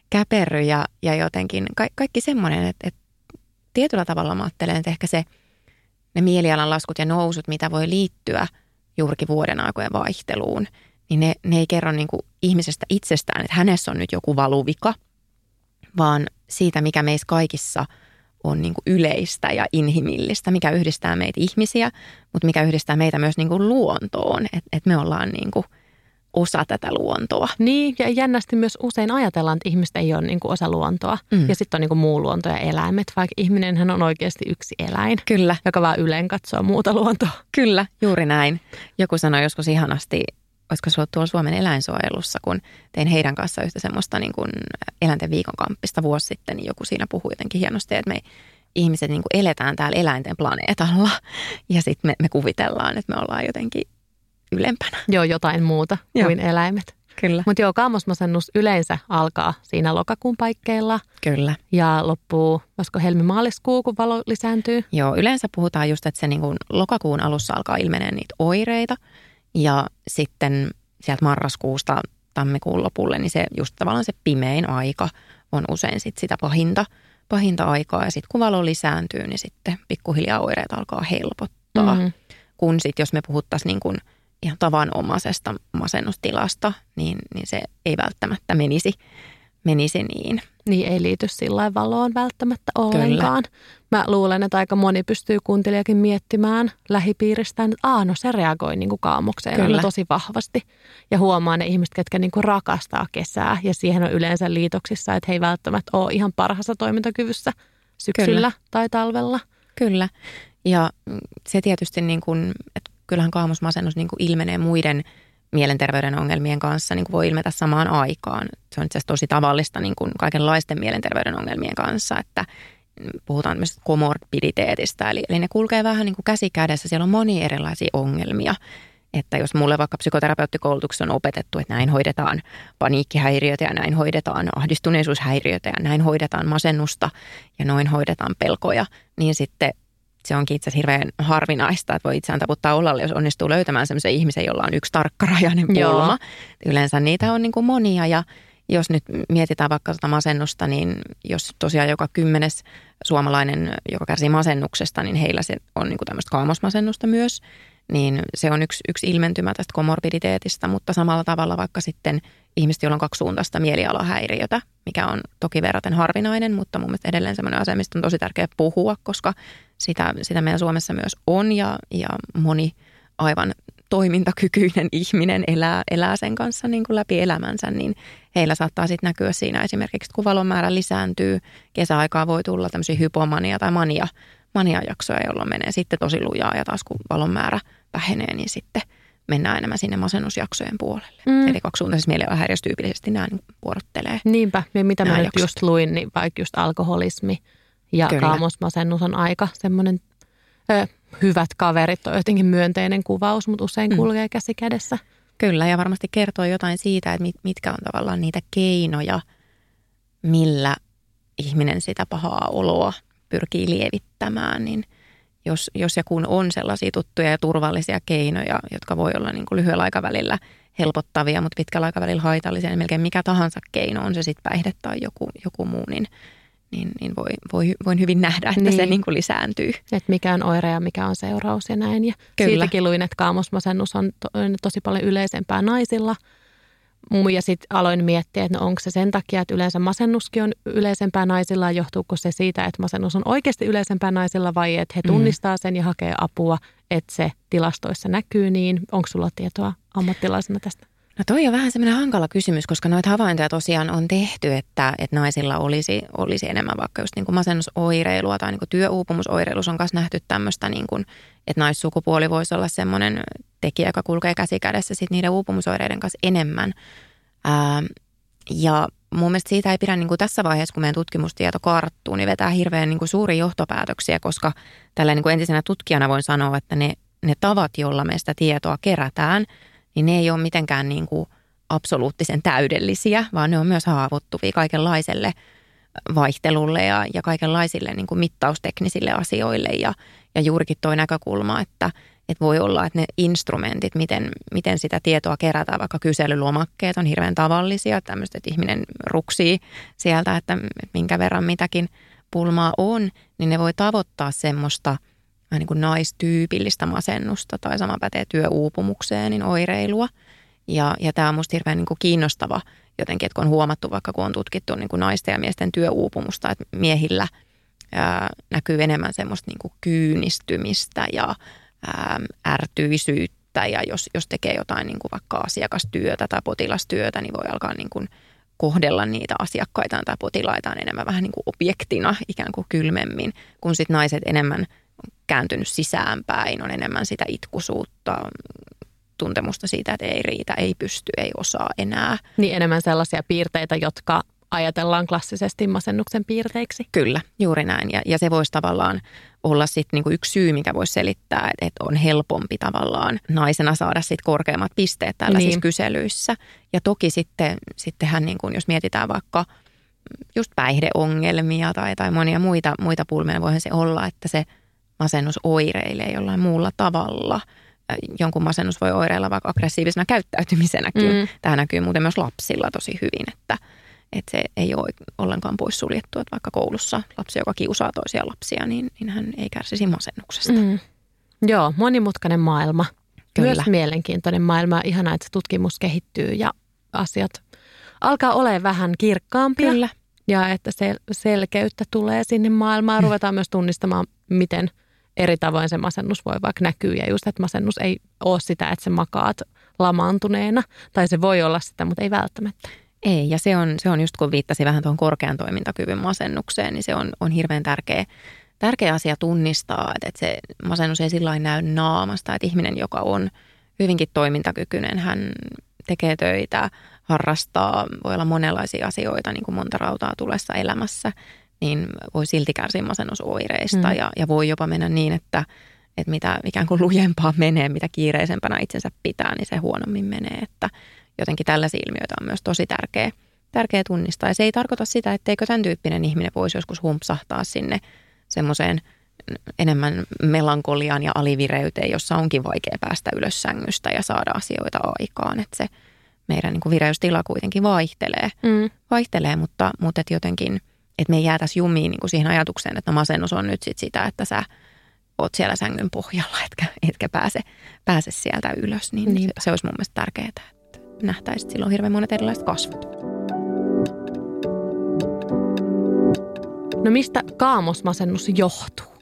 käperry ja, ja jotenkin ka- kaikki semmoinen, että, että tietyllä tavalla mä ajattelen, että ehkä se, ne mielialan laskut ja nousut, mitä voi liittyä juurikin vuoden aikojen vaihteluun, niin ne, ne ei kerro niin ihmisestä itsestään, että hänessä on nyt joku valuvika, vaan siitä, mikä meissä kaikissa on niin yleistä ja inhimillistä, mikä yhdistää meitä ihmisiä, mutta mikä yhdistää meitä myös niin luontoon, että et me ollaan niin kuin – osa tätä luontoa. Niin, ja jännästi myös usein ajatellaan, että ihmiset ei ole niin kuin osa luontoa. Mm. Ja sitten on niin kuin muu luonto ja eläimet, vaikka ihminenhän on oikeasti yksi eläin. Kyllä. Joka vaan yleen katsoo muuta luontoa. Kyllä, juuri näin. Joku sanoi joskus ihanasti, olisiko se ollut tuolla Suomen eläinsuojelussa, kun tein heidän kanssa yhtä semmoista niin kuin eläinten viikonkamppista vuosi sitten, niin joku siinä puhui jotenkin hienosti, että me ihmiset niin kuin eletään täällä eläinten planeetalla ja sitten me, me kuvitellaan, että me ollaan jotenkin ylempänä. Joo, jotain muuta joo. kuin eläimet. Kyllä. Mutta joo, kaamosmasennus yleensä alkaa siinä lokakuun paikkeilla. Kyllä. Ja loppuu, voisiko helmi-maaliskuu, kun valo lisääntyy? Joo, yleensä puhutaan just, että se niin kuin lokakuun alussa alkaa ilmenee niitä oireita. Ja sitten sieltä marraskuusta tammikuun lopulle, niin se just tavallaan se pimein aika on usein sit sitä pahinta, pahinta aikaa. Ja sitten kun valo lisääntyy, niin sitten pikkuhiljaa oireet alkaa helpottaa. Mm-hmm. Kun sitten jos me puhuttaisiin niin kuin – ihan tavanomaisesta masennustilasta, niin, niin se ei välttämättä menisi, menisi niin. Niin ei liity sillä valoon välttämättä ollenkaan. Kyllä. Mä luulen, että aika moni pystyy kuuntelijakin miettimään lähipiiristään, että Aa, no se reagoi niin kuin kaamukseen Kyllä. tosi vahvasti. Ja huomaa ne ihmiset, ketkä niin kuin rakastaa kesää ja siihen on yleensä liitoksissa, että he ei välttämättä ole ihan parhaassa toimintakyvyssä syksyllä Kyllä. tai talvella. Kyllä. Ja se tietysti, niin kuin, että kyllähän kaamosmasennus niin kuin ilmenee muiden mielenterveyden ongelmien kanssa, niin kuin voi ilmetä samaan aikaan. Se on itse asiassa tosi tavallista niin kuin kaikenlaisten mielenterveyden ongelmien kanssa, että puhutaan myös komorbiditeetistä, eli, eli ne kulkee vähän niin kuin käsi kädessä. Siellä on monia erilaisia ongelmia. Että jos mulle vaikka psykoterapeuttikoulutuksessa on opetettu, että näin hoidetaan paniikkihäiriötä ja näin hoidetaan ahdistuneisuushäiriötä ja näin hoidetaan masennusta ja noin hoidetaan pelkoja, niin sitten se onkin itse asiassa hirveän harvinaista, että voi itseään taputtaa olalle, jos onnistuu löytämään sellaisen ihmisen, jolla on yksi tarkkarajainen pulma. Joo. Yleensä niitä on niin kuin monia ja jos nyt mietitään vaikka tätä masennusta, niin jos tosiaan joka kymmenes suomalainen, joka kärsii masennuksesta, niin heillä se on niin kuin tämmöistä kaamosmasennusta myös, niin se on yksi, yksi ilmentymä tästä komorbiditeetista, mutta samalla tavalla vaikka sitten ihmiset, joilla on kaksisuuntaista mielialahäiriötä, mikä on toki verraten harvinainen, mutta mun mielestä edelleen semmoinen asia, mistä on tosi tärkeää puhua, koska sitä, sitä meidän Suomessa myös on ja, ja moni aivan toimintakykyinen ihminen elää, elää sen kanssa niin kuin läpi elämänsä, niin heillä saattaa sitten näkyä siinä esimerkiksi, kun valon määrä lisääntyy, kesäaikaa voi tulla tämmöisiä hypomania tai mania, mania-jaksoja, jolloin menee sitten tosi lujaa ja taas kun valon määrä vähenee, niin sitten mennään enemmän sinne masennusjaksojen puolelle. Mm. Eli kaksisuuntaisessa mielialahäiriössä tyypillisesti nämä niin vuorottelee. Niinpä, ja mitä mä nyt just luin, niin vaikka just alkoholismi ja Kyllä. kaamosmasennus on aika semmoinen ö, hyvät kaverit on jotenkin myönteinen kuvaus, mutta usein mm. kulkee käsi kädessä. Kyllä, ja varmasti kertoo jotain siitä, että mitkä on tavallaan niitä keinoja, millä ihminen sitä pahaa oloa pyrkii lievittämään, niin jos, jos ja kun on sellaisia tuttuja ja turvallisia keinoja, jotka voi olla niin kuin lyhyellä aikavälillä helpottavia, mutta pitkällä aikavälillä haitallisia, niin melkein mikä tahansa keino, on se sitten päihde tai joku, joku muu, niin, niin, niin voi, voi, voin hyvin nähdä, että niin. se niin kuin lisääntyy. Että mikä on oire ja mikä on seuraus ja näin. Ja Kyllä. siitäkin luin, että kaamosmasennus on to, tosi paljon yleisempää naisilla – ja sitten aloin miettiä, että no onko se sen takia, että yleensä masennuskin on yleisempää naisilla, johtuuko se siitä, että masennus on oikeasti yleisempää naisilla vai että he mm. tunnistaa sen ja hakee apua, että se tilastoissa näkyy niin. Onko sulla tietoa ammattilaisena tästä? No toi on vähän semmoinen hankala kysymys, koska noita havaintoja tosiaan on tehty, että, että naisilla olisi, olisi enemmän vaikka just niin kuin masennusoireilua tai niin kuin työuupumusoireilussa on myös nähty tämmöistä, niin kuin, että naissukupuoli voisi olla semmoinen tekijä, joka kulkee käsi kädessä sit niiden uupumusoireiden kanssa enemmän. Ää, ja mun mielestä siitä ei pidä niin kuin tässä vaiheessa, kun meidän tutkimustieto karttuu, niin vetää hirveän niin kuin suuria johtopäätöksiä, koska tällä niin kuin entisenä tutkijana voin sanoa, että ne, ne tavat, joilla me sitä tietoa kerätään – niin ne ei ole mitenkään niin kuin absoluuttisen täydellisiä, vaan ne on myös haavoittuvia kaikenlaiselle vaihtelulle ja, ja kaikenlaisille niin kuin mittausteknisille asioille. Ja, ja juurikin tuo näkökulma, että, että voi olla, että ne instrumentit, miten, miten sitä tietoa kerätään, vaikka kyselylomakkeet on hirveän tavallisia, tämmöistä, että ihminen ruksii sieltä, että minkä verran mitäkin pulmaa on, niin ne voi tavoittaa semmoista niin kuin naistyypillistä masennusta tai sama pätee työuupumukseen, niin oireilua. Ja, ja tämä on musta hirveän niin kuin kiinnostava jotenkin, että kun on huomattu vaikka kun on tutkittu niin kuin naisten ja miesten työuupumusta, että miehillä ää, näkyy enemmän semmoista niin kuin kyynistymistä ja ää, ärtyisyyttä ja jos, jos tekee jotain niin kuin vaikka asiakastyötä tai potilastyötä, niin voi alkaa niin kuin kohdella niitä asiakkaitaan tai potilaitaan enemmän vähän niin kuin objektina ikään kuin kylmemmin, kun sitten naiset enemmän kääntynyt sisäänpäin, on enemmän sitä itkusuutta, tuntemusta siitä, että ei riitä, ei pysty, ei osaa enää. Niin enemmän sellaisia piirteitä, jotka ajatellaan klassisesti masennuksen piirteiksi. Kyllä, juuri näin. Ja, ja se voisi tavallaan olla sitten niinku yksi syy, mikä voisi selittää, että, että on helpompi tavallaan naisena saada sit korkeammat pisteet tällaisissa niin. kyselyissä. Ja toki sitten, sittenhän, niin kuin, jos mietitään vaikka just päihdeongelmia tai, tai monia muita, muita pulmia, voihan se olla, että se masennus oireilee jollain muulla tavalla – jonkun masennus voi oireilla vaikka aggressiivisena käyttäytymisenäkin. Mm. Tämä näkyy muuten myös lapsilla tosi hyvin, että, että se ei ole ollenkaan poissuljettu, että vaikka koulussa lapsi, joka kiusaa toisia lapsia, niin, niin hän ei kärsisi masennuksesta. Mm. Joo, monimutkainen maailma. Kyllä. Myös mielenkiintoinen maailma. Ihanaa, että se tutkimus kehittyy ja asiat alkaa olemaan vähän kirkkaampia. Kyllä. Ja että sel- selkeyttä tulee sinne maailmaan. Ruvetaan myös tunnistamaan, miten – eri tavoin se masennus voi vaikka näkyä. Ja just, että masennus ei ole sitä, että sä makaat lamaantuneena. Tai se voi olla sitä, mutta ei välttämättä. Ei, ja se on, se on just kun viittasi vähän tuohon korkean toimintakyvyn masennukseen, niin se on, on hirveän tärkeä, tärkeä asia tunnistaa, että, että se masennus ei sillä näy naamasta, että ihminen, joka on hyvinkin toimintakykyinen, hän tekee töitä, harrastaa, voi olla monenlaisia asioita, niin kuin monta rautaa tulessa elämässä, niin voi silti kärsiä masennusoireista mm. ja, ja voi jopa mennä niin, että, että mitä ikään kuin lujempaa menee, mitä kiireisempänä itsensä pitää, niin se huonommin menee. Että jotenkin tällaisia ilmiöitä on myös tosi tärkeä, tärkeä tunnistaa. Ja se ei tarkoita sitä, etteikö tämän tyyppinen ihminen voisi joskus humpsahtaa sinne semmoiseen enemmän melankoliaan ja alivireyteen, jossa onkin vaikea päästä ylös sängystä ja saada asioita aikaan. Että se meidän niin kuin vireystila kuitenkin vaihtelee, mm. vaihtelee mutta, mutta et jotenkin – että me ei jäätäisi jumiin niin kuin siihen ajatukseen, että masennus on nyt sit sitä, että sä oot siellä sängyn pohjalla, etkä, etkä pääse, pääse sieltä ylös. Niin se, se olisi mun mielestä tärkeää, että sillä on hirveän monet erilaiset kasvot. No mistä kaamosmasennus johtuu?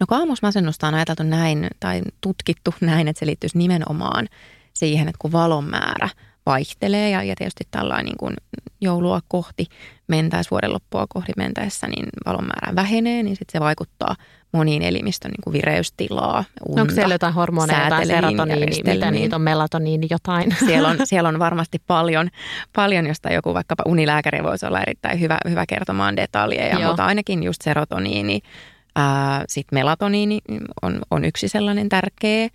No kaamosmasennusta on ajateltu näin tai tutkittu näin, että se liittyisi nimenomaan siihen, että kun valon määrä vaihtelee ja, ja tietysti tällainen niin kuin joulua kohti mentäessä, vuoden loppua kohti mentäessä, niin valon määrä vähenee, niin sitten se vaikuttaa moniin elimistön niin kuin vireystilaa, unta, Onko siellä jotain hormoneja, jotain serotoniini, mitä niitä on, melatoniini, jotain? Siellä on, siellä on varmasti paljon, paljon, josta joku vaikkapa unilääkäri voisi olla erittäin hyvä, hyvä kertomaan detaljeja, Joo. mutta ainakin just serotoniini, sitten melatoniini on, on yksi sellainen tärkeä.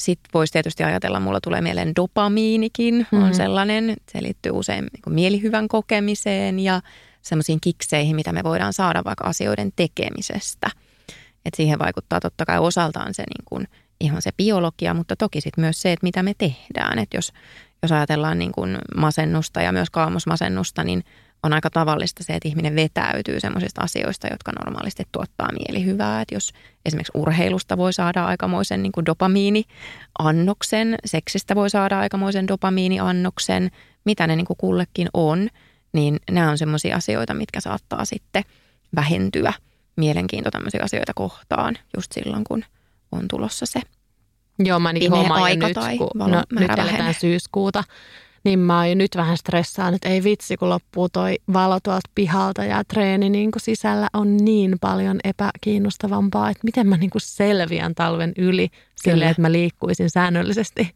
Sitten voisi tietysti ajatella, mulla tulee mieleen dopamiinikin, mm-hmm. on sellainen, se liittyy usein niin mielihyvän kokemiseen ja semmoisiin kikseihin, mitä me voidaan saada vaikka asioiden tekemisestä. Et siihen vaikuttaa totta kai osaltaan se niin kuin ihan se biologia, mutta toki sitten myös se, että mitä me tehdään. Et jos, jos ajatellaan niin kuin masennusta ja myös kaamosmasennusta, niin on aika tavallista se, että ihminen vetäytyy semmoisista asioista, jotka normaalisti tuottaa mielihyvää. Että jos esimerkiksi urheilusta voi saada aikamoisen niin kuin dopamiiniannoksen, seksistä voi saada aikamoisen dopamiiniannoksen, mitä ne niin kuin kullekin on, niin nämä on semmoisia asioita, mitkä saattaa sitten vähentyä mielenkiinto tämmöisiä asioita kohtaan just silloin, kun on tulossa se Joo, mä ainakin huomaan nyt, kun no, nyt eletään syyskuuta, niin mä oon nyt vähän stressaan, että ei vitsi, kun loppuu toi valo tuolta pihalta ja treeni niin kuin sisällä on niin paljon epäkiinnostavampaa, että miten mä niin kuin selviän talven yli sille, että mä liikkuisin säännöllisesti.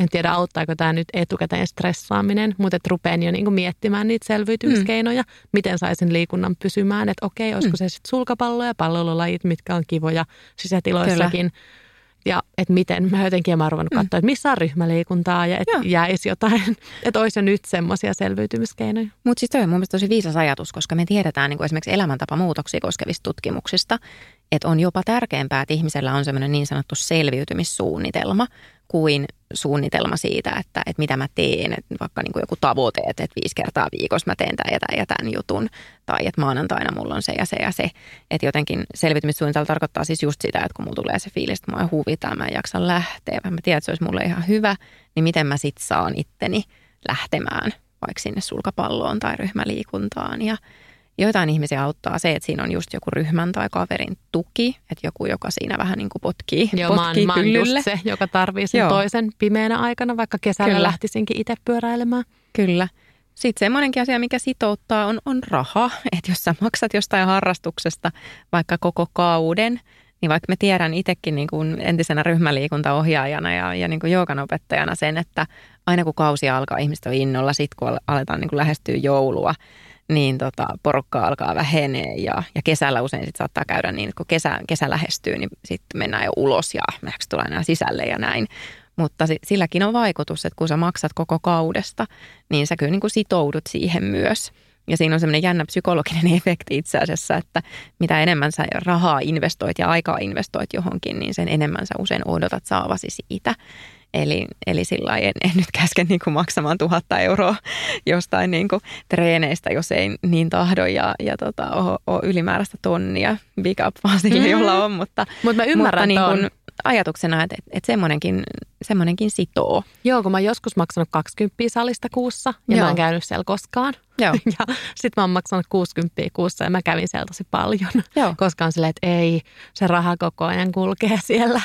En tiedä, auttaako tämä nyt etukäteen stressaaminen, mutta että rupean jo niin kuin miettimään niitä selviytymiskeinoja, mm. miten saisin liikunnan pysymään, että okei, olisiko mm. se sitten sulkapallo ja pallololajit, mitkä on kivoja sisätiloissakin. Kyllä ja että miten, mä jotenkin mä ruvennut katsoa, mm. että missä on ryhmäliikuntaa ja että jäisi jotain, että olisi jo nyt semmoisia selviytymiskeinoja. Mutta siis toi on mun mielestä tosi viisas ajatus, koska me tiedetään niin kuin esimerkiksi elämäntapamuutoksia koskevista tutkimuksista, että on jopa tärkeämpää, että ihmisellä on semmoinen niin sanottu selviytymissuunnitelma kuin suunnitelma siitä, että, että mitä mä teen, että vaikka niin kuin joku tavoite, että, että viisi kertaa viikossa mä teen tämän ja tämän ja tämän jutun, tai että maanantaina mulla on se ja se ja se. Että jotenkin selviytymissuunnitelma tarkoittaa siis just sitä, että kun mulla tulee se fiilis, että mua huvittaa, mä en jaksa lähteä, mä tiedän, että se olisi mulle ihan hyvä, niin miten mä sit saan itteni lähtemään vaikka sinne sulkapalloon tai ryhmäliikuntaan ja Joitain ihmisiä auttaa se, että siinä on just joku ryhmän tai kaverin tuki, että joku, joka siinä vähän niin kuin potkii, Joo, potkii mä oon, mä oon just se, joka tarvii sen Joo. toisen pimeänä aikana, vaikka kesällä Kyllä. lähtisinkin itse pyöräilemään. Kyllä. Sitten semmoinenkin asia, mikä sitouttaa, on, on raha. Että jos sä maksat jostain harrastuksesta vaikka koko kauden, niin vaikka me tiedän itsekin niin kuin entisenä ryhmäliikuntaohjaajana ja, ja niin kuin jooganopettajana sen, että aina kun kausi alkaa, ihmiset on innolla, sitten kun aletaan niin kuin lähestyä joulua, niin tota, porukka alkaa vähenee ja, ja kesällä usein sit saattaa käydä niin, että kun kesä, kesä lähestyy, niin sitten mennään jo ulos ja meneekö tulee enää sisälle ja näin. Mutta silläkin on vaikutus, että kun sä maksat koko kaudesta, niin sä kyllä niin kuin sitoudut siihen myös. Ja siinä on semmoinen jännä psykologinen efekti itse asiassa, että mitä enemmän sä rahaa investoit ja aikaa investoit johonkin, niin sen enemmän sä usein odotat saavasi siitä. Eli, eli sillä en, en nyt käske niin kuin maksamaan tuhatta euroa jostain niin kuin treeneistä, jos ei niin tahdo ja, ja tota, ole, ole ylimääräistä tonnia. Big up vaan sille, mm-hmm. jolla on. Mutta, Mut mä ymmärrän mutta niin kuin, ajatuksena, että, että semmoinenkin, semmoinenkin sitoo. Joo, kun mä oon joskus maksanut 20 salista kuussa ja Joo. mä en käynyt siellä koskaan. Joo. Ja sit mä oon maksanut 60 kuussa ja mä kävin siellä tosi paljon. Joo. Koska on silleen, että ei, se raha koko ajan kulkee siellä.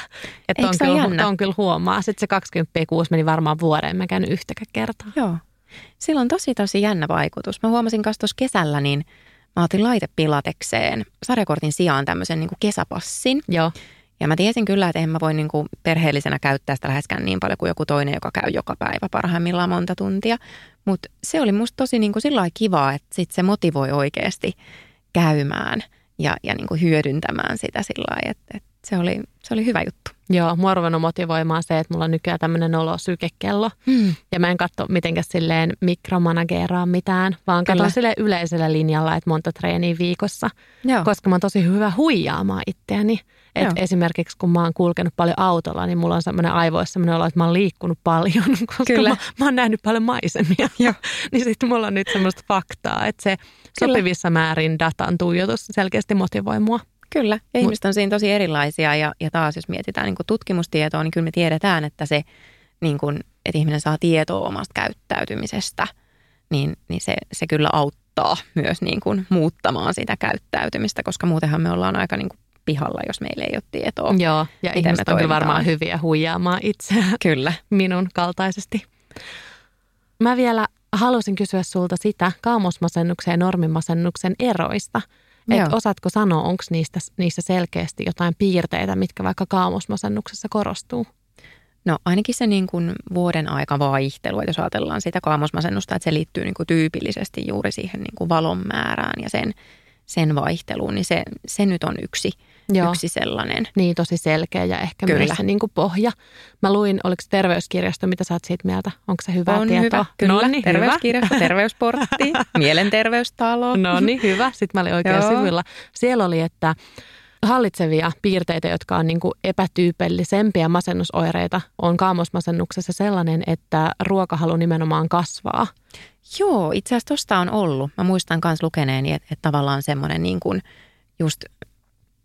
Että on, kyllä, on kyllä huomaa. Sitten se 20 kuussa meni varmaan vuoden, mä käynyt yhtäkään kertaa. Joo. Sillä on tosi tosi jännä vaikutus. Mä huomasin kanssa tuossa kesällä, niin mä otin laitepilatekseen sarjakortin sijaan tämmöisen niin kesäpassin. Joo. Ja mä tiesin kyllä, että en mä voi niin kuin perheellisenä käyttää sitä läheskään niin paljon kuin joku toinen, joka käy joka päivä parhaimmillaan monta tuntia. Mutta se oli musta tosi niin kuin sillä kivaa, että sit se motivoi oikeasti käymään ja, ja niin kuin hyödyntämään sitä sillä lailla, että, että se, oli, se oli hyvä juttu. Joo, mua on motivoimaan se, että mulla on nykyään tämmöinen olosykekello. Hmm. Ja mä en katso mitenkään silleen mikromanageeraa mitään, vaan katson sille yleisellä linjalla, että monta treeniä viikossa. Joo. Koska mä oon tosi hyvä huijaamaan itseäni. Et esimerkiksi kun mä oon kulkenut paljon autolla, niin mulla on semmoinen aivoissa semmoinen olo, että mä oon liikkunut paljon, koska Kyllä. Mä, mä oon nähnyt paljon maisemia. niin sitten mulla on nyt semmoista faktaa, että se Kyllä. sopivissa määrin datan tuijotus selkeästi motivoi mua. Kyllä, ja Mut, ihmiset on siinä tosi erilaisia ja, ja taas jos mietitään niin tutkimustietoa, niin kyllä me tiedetään, että se, niin kuin, että ihminen saa tietoa omasta käyttäytymisestä, niin, niin se, se kyllä auttaa myös niin kuin muuttamaan sitä käyttäytymistä, koska muutenhan me ollaan aika niin kuin pihalla, jos meillä ei ole tietoa. Joo, ja ihmiset on kyllä varmaan hyviä huijaamaan itseään. Kyllä. Minun kaltaisesti. Mä vielä halusin kysyä sulta sitä kaamosmasennuksen ja normimasennuksen eroista. Että osaatko sanoa, onko niistä, niissä selkeästi jotain piirteitä, mitkä vaikka kaamosmasennuksessa korostuu? No ainakin se niin kuin vuoden aika vaihtelu, että jos ajatellaan sitä kaamosmasennusta, että se liittyy niin kuin tyypillisesti juuri siihen niin kuin valon määrään ja sen, sen vaihteluun, niin se, se nyt on yksi – Joo. yksi sellainen. Niin, tosi selkeä ja ehkä kyllä. myös se niin kuin pohja. Mä luin, oliko terveyskirjasto, mitä sä oot siitä mieltä? Onko se hyvä on tietoa? Hyvä, kyllä. No niin, terveyskirjasto, terveysportti, mielenterveystalo. No niin, hyvä. Sitten mä olin oikein sivuilla. Siellä oli, että hallitsevia piirteitä, jotka on niin kuin epätyypillisempiä masennusoireita, on kaamosmasennuksessa sellainen, että ruokahalu nimenomaan kasvaa. Joo, itse asiassa tuosta on ollut. Mä muistan myös lukeneeni, että, että tavallaan semmoinen niin kuin just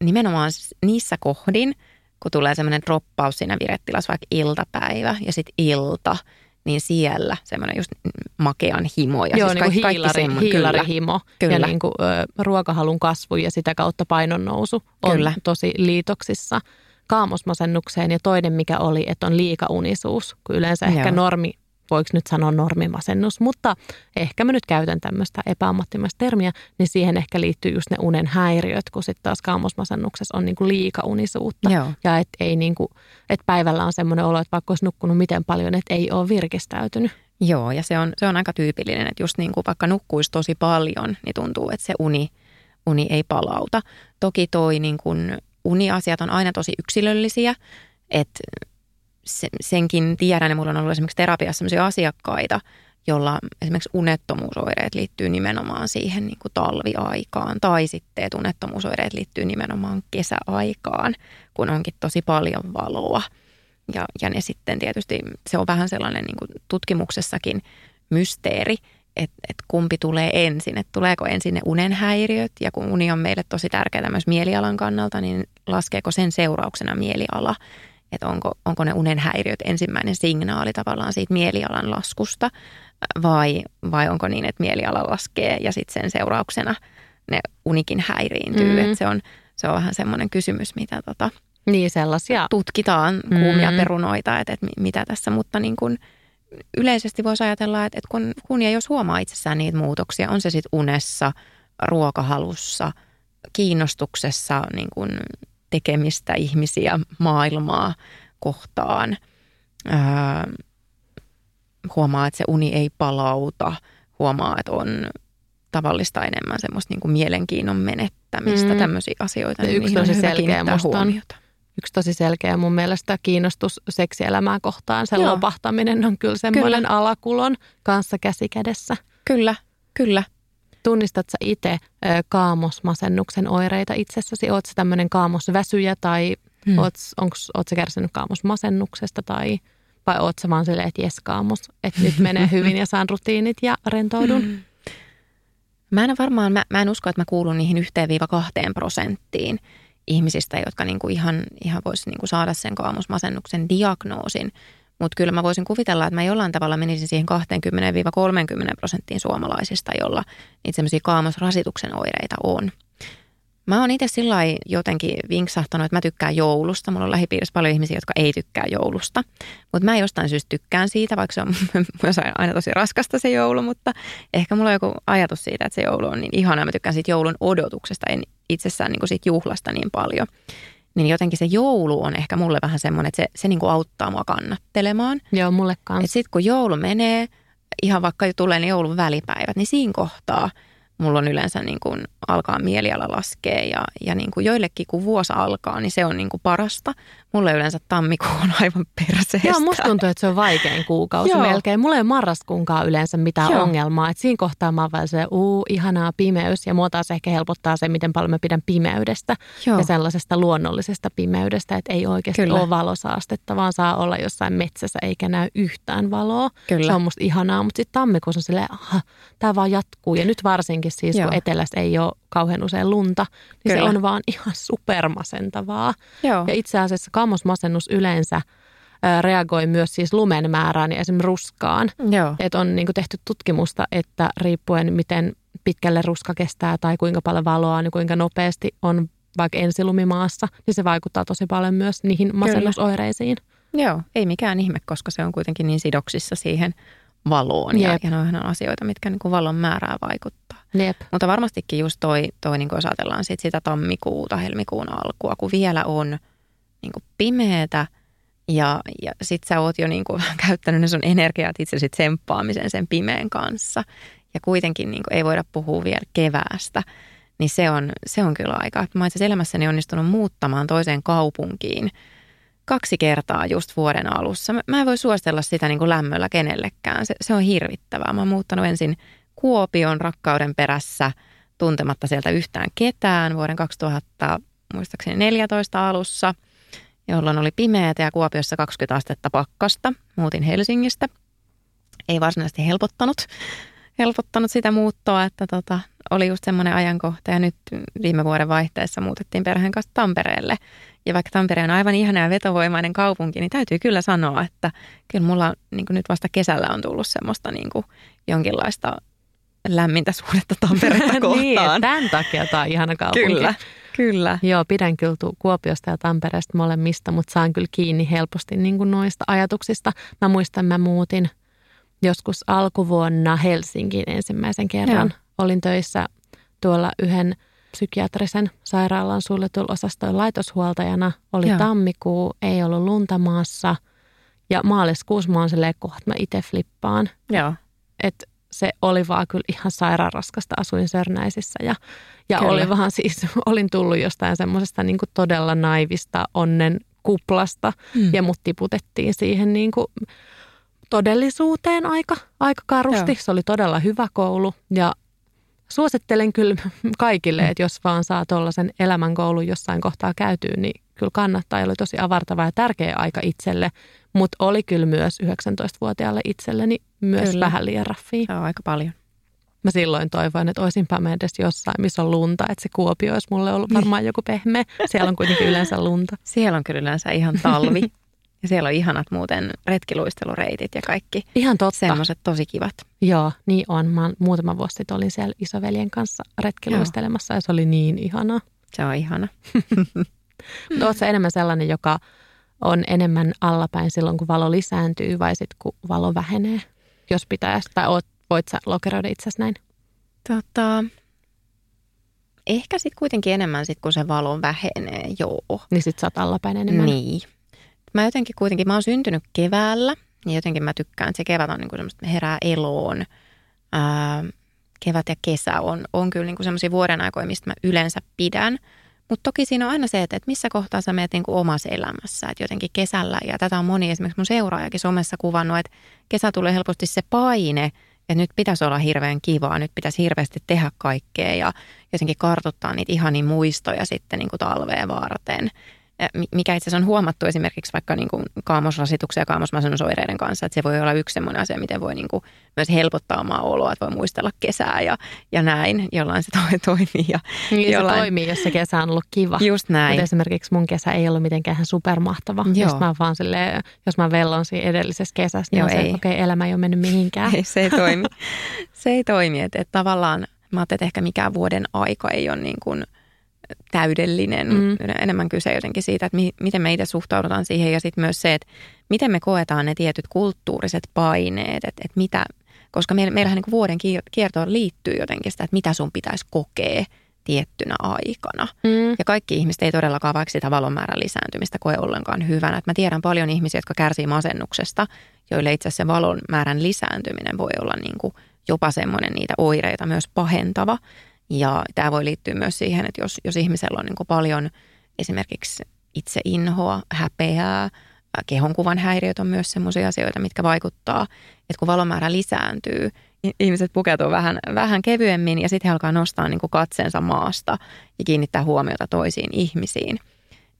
nimenomaan niissä kohdin, kun tulee semmoinen droppaus siinä virettilassa, vaikka iltapäivä ja sitten ilta, niin siellä semmoinen just makean himo. Ja Joo, siis niin kuin hiilari, semmo, hiilarihimo kyllä. ja niin kuin, ö, ruokahalun kasvu ja sitä kautta painon nousu on kyllä. tosi liitoksissa kaamosmasennukseen. Ja toinen mikä oli, että on liikaunisuus, kun yleensä Joo. ehkä normi voiko nyt sanoa normimasennus, mutta ehkä mä nyt käytän tämmöistä epäammattimaista termiä, niin siihen ehkä liittyy just ne unen häiriöt, kun sitten taas kaamosmasennuksessa on niinku liikaunisuutta. Joo. Ja että ei niinku, et päivällä on semmoinen olo, että vaikka olisi nukkunut miten paljon, että ei ole virkistäytynyt. Joo, ja se on, se on aika tyypillinen, että just niin kuin vaikka nukkuisi tosi paljon, niin tuntuu, että se uni, uni ei palauta. Toki toi niin kuin uniasiat on aina tosi yksilöllisiä, että senkin tiedän, ja mulla on ollut esimerkiksi terapiassa sellaisia asiakkaita, jolla esimerkiksi unettomuusoireet liittyy nimenomaan siihen niin kuin talviaikaan, tai sitten että unettomuusoireet liittyy nimenomaan kesäaikaan, kun onkin tosi paljon valoa. Ja, ja ne sitten tietysti, se on vähän sellainen niin kuin tutkimuksessakin mysteeri, että et kumpi tulee ensin, että tuleeko ensin ne unenhäiriöt, ja kun uni on meille tosi tärkeää myös mielialan kannalta, niin laskeeko sen seurauksena mieliala, että onko, onko ne unenhäiriöt ensimmäinen signaali tavallaan siitä mielialan laskusta, vai, vai onko niin, että mieliala laskee ja sitten sen seurauksena ne unikin häiriintyy. Mm. Se, on, se on vähän semmoinen kysymys, mitä tota, niin sellaisia. tutkitaan kuumia mm. perunoita, että, että mitä tässä, mutta niin kuin yleisesti voisi ajatella, että, että kun, kun ja jos huomaa itsessään niitä muutoksia, on se sitten unessa, ruokahalussa, kiinnostuksessa niin kuin tekemistä ihmisiä maailmaa kohtaan, ää, huomaa, että se uni ei palauta, huomaa, että on tavallista enemmän semmoista niin kuin mielenkiinnon menettämistä, mm. tämmöisiä asioita. Niin yksi tosi selkeä musta on, yksi tosi selkeä mun mielestä kiinnostus seksielämää kohtaan. Se Joo. lopahtaminen on kyllä semmoinen kyllä. alakulon kanssa käsi kädessä. Kyllä, kyllä. Tunnistat sä itse kaamosmasennuksen oireita itsessäsi? Oletko tämmöinen kaamosväsyjä tai hmm. ootko sä kärsinyt kaamosmasennuksesta tai – vai oot sä vaan silleen, että jes kaamos, että nyt menee hyvin ja saan rutiinit ja rentoudun? Mä en varmaan, mä, mä en usko, että mä kuulun niihin yhteen viiva kahteen prosenttiin ihmisistä, jotka niinku ihan, ihan voisi niinku saada sen kaamosmasennuksen diagnoosin. Mutta kyllä mä voisin kuvitella, että mä jollain tavalla menisin siihen 20-30 prosenttiin suomalaisista, jolla niitä semmoisia kaamosrasituksen oireita on. Mä oon itse sillä jotenkin vinksahtanut, että mä tykkään joulusta. Mulla on lähipiirissä paljon ihmisiä, jotka ei tykkää joulusta. Mutta mä jostain syystä tykkään siitä, vaikka se on myös aina tosi raskasta se joulu. Mutta ehkä mulla on joku ajatus siitä, että se joulu on niin ihana. Mä tykkään siitä joulun odotuksesta, en itsessään niin kuin siitä juhlasta niin paljon. Niin jotenkin se joulu on ehkä mulle vähän semmoinen, että se, se niin kuin auttaa mua kannattelemaan. Joo, mulle kanssa. Sitten kun joulu menee, ihan vaikka tulee ne joulun välipäivät, niin siinä kohtaa – mulla on yleensä niin kuin alkaa mieliala laskee ja, ja niin kuin joillekin kun vuosi alkaa, niin se on niin kuin parasta. Mulle yleensä tammikuu on aivan perseestä. Joo, musta tuntuu, että se on vaikein kuukausi Joo. melkein. Mulla ei marraskuunkaan yleensä mitään Joo. ongelmaa. että siinä kohtaa mä oon se, uu, ihanaa pimeys. Ja mua taas ehkä helpottaa se, miten paljon mä pidän pimeydestä Joo. ja sellaisesta luonnollisesta pimeydestä, että ei oikeasti Kyllä. ole valosaastetta, vaan saa olla jossain metsässä eikä näy yhtään valoa. Kyllä. Se on musta ihanaa, mutta sitten tammikuussa on silleen, tämä vaan jatkuu. Ja nyt varsinkin siis, Joo. kun etelässä ei ole kauhean usein lunta, niin Kyllä. se on vaan ihan supermasentavaa. Joo. Ja itse asiassa kaamosmasennus yleensä reagoi myös siis lumen määrään ja esimerkiksi ruskaan. Joo. Et on niin tehty tutkimusta, että riippuen miten pitkälle ruska kestää tai kuinka paljon valoa, niin kuinka nopeasti on vaikka ensilumimaassa, niin se vaikuttaa tosi paljon myös niihin masennusoireisiin. Joo, ei mikään ihme, koska se on kuitenkin niin sidoksissa siihen valoon. Jep. Ja, ja on asioita, mitkä niin kuin valon määrää vaikuttaa. Jep. Mutta varmastikin just toi, toi niin kuin jos ajatellaan sit sitä tammikuuta, helmikuun alkua, kun vielä on niin kuin pimeätä ja, ja sit sä oot jo niin kuin käyttänyt ne sun energiat itse sit tsemppaamisen sen pimeän kanssa. Ja kuitenkin niin kuin ei voida puhua vielä keväästä. Niin se on, se on kyllä aika. Mä itse elämässäni onnistunut muuttamaan toiseen kaupunkiin – kaksi kertaa just vuoden alussa. Mä, en voi suositella sitä niin kuin lämmöllä kenellekään. Se, se on hirvittävää. Mä oon muuttanut ensin Kuopion rakkauden perässä tuntematta sieltä yhtään ketään vuoden 2000, muistaakseni 14 alussa, jolloin oli pimeätä ja Kuopiossa 20 astetta pakkasta. Muutin Helsingistä. Ei varsinaisesti helpottanut, helpottanut sitä muuttoa, että tota, oli just semmoinen ajankohta ja nyt viime vuoden vaihteessa muutettiin perheen kanssa Tampereelle – ja vaikka Tampere on aivan ihana ja vetovoimainen kaupunki, niin täytyy kyllä sanoa, että kyllä mulla niin nyt vasta kesällä on tullut semmoista niin jonkinlaista lämmintä suhdetta Tamperetta niin, kohtaan. niin, tämän takia tämä on ihana kaupunki. Kyllä, kyllä. Joo, pidän kyllä Kuopiosta ja Tampereesta molemmista, mutta saan kyllä kiinni helposti niin kuin noista ajatuksista. Mä muistan, mä muutin joskus alkuvuonna Helsinkiin ensimmäisen kerran. Joo. Olin töissä tuolla yhden – psykiatrisen sairaalan suljetulla osastoilla laitoshuoltajana. Oli Joo. tammikuu, ei ollut lunta maassa ja maaliskuussa mä oon silleen, kohta mä itse flippaan. Joo. Et se oli vaan kyllä ihan sairaan raskasta. Asuin Sörnäisissä ja, ja oli vaan siis, olin tullut jostain semmoisesta niin todella naivista onnen kuplasta mm. ja mut tiputettiin siihen niin kuin todellisuuteen aika, aika karusti. Joo. Se oli todella hyvä koulu ja suosittelen kyllä kaikille, mm. että jos vaan saa tuollaisen elämänkoulun jossain kohtaa käytyä, niin kyllä kannattaa. Oli tosi avartava ja tärkeä aika itselle, mutta oli kyllä myös 19-vuotiaalle itselleni myös kyllä. vähän liian raffia. Se on aika paljon. Mä silloin toivoin, että olisinpä mä edes jossain, missä on lunta, että se Kuopio olisi mulle ollut varmaan joku pehmeä. Siellä on kuitenkin yleensä lunta. Siellä on kyllä yleensä ihan talvi. Ja siellä on ihanat muuten retkiluistelureitit ja kaikki. Ihan totta. Semmoiset tosi kivat. Joo, niin on. Mä muutama vuosi sitten olin siellä isoveljen kanssa retkiluistelemassa ja se oli niin ihana. Se on ihana. Mutta ootko enemmän sellainen, joka on enemmän allapäin silloin, kun valo lisääntyy vai sitten kun valo vähenee? Jos pitäisi, tai oot, voit sä lokeroida itsesi näin? Tota, ehkä sitten kuitenkin enemmän sit, kun se valo vähenee, joo. Niin sit sä oot allapäin enemmän? Niin. Mä jotenkin kuitenkin, mä oon syntynyt keväällä, niin jotenkin mä tykkään, että se kevät on niinku semmoista, herää eloon. Ää, kevät ja kesä on, on kyllä niinku semmoisia vuoden aikoja, mistä mä yleensä pidän – mutta toki siinä on aina se, että, että missä kohtaa sä menet niin kuin omassa elämässä. Että jotenkin kesällä, ja tätä on moni esimerkiksi mun seuraajakin somessa kuvannut, että kesä tulee helposti se paine, että nyt pitäisi olla hirveän kivaa, nyt pitäisi hirveästi tehdä kaikkea ja jotenkin kartuttaa niitä ihania muistoja sitten niin kuin talveen varten mikä itse asiassa on huomattu esimerkiksi vaikka niin kuin kaamosrasituksen ja kaamosmasennusoireiden kanssa, että se voi olla yksi sellainen asia, miten voi niin kuin myös helpottaa omaa oloa, että voi muistella kesää ja, ja näin, jollain se toi, toimii. Ja niin jollain... se toimii, jos se kesä on ollut kiva. Just näin. Mutta esimerkiksi mun kesä ei ollut mitenkään supermahtava, Joo. jos mä vaan silleen, jos mä vellon siinä edellisessä kesässä, niin Joo, se, okei, okay, elämä ei ole mennyt mihinkään. Ei, se ei toimi. se ei toimi, että, että tavallaan mä ajattelin, että ehkä mikään vuoden aika ei ole niin kuin – täydellinen. Mm. Enemmän kyse jotenkin siitä, että mi- miten me itse suhtaudutaan siihen ja sitten myös se, että miten me koetaan ne tietyt kulttuuriset paineet, että, että mitä, koska meillä, meillähän niin vuoden kiertoon liittyy jotenkin sitä, että mitä sun pitäisi kokea tiettynä aikana. Mm. Ja kaikki ihmiset ei todellakaan vaikka sitä valonmäärän lisääntymistä koe ollenkaan hyvänä. Että mä tiedän paljon ihmisiä, jotka kärsii masennuksesta, joille itse asiassa valon määrän lisääntyminen voi olla niin kuin jopa semmoinen niitä oireita myös pahentava. Ja tämä voi liittyä myös siihen, että jos, jos ihmisellä on niin paljon esimerkiksi itseinhoa, häpeää, kehonkuvan häiriöt on myös sellaisia asioita, mitkä vaikuttaa, että kun valomäärä lisääntyy, niin ihmiset pukeutuu vähän, vähän kevyemmin ja sitten he alkaa nostaa niin kuin katseensa maasta ja kiinnittää huomiota toisiin ihmisiin.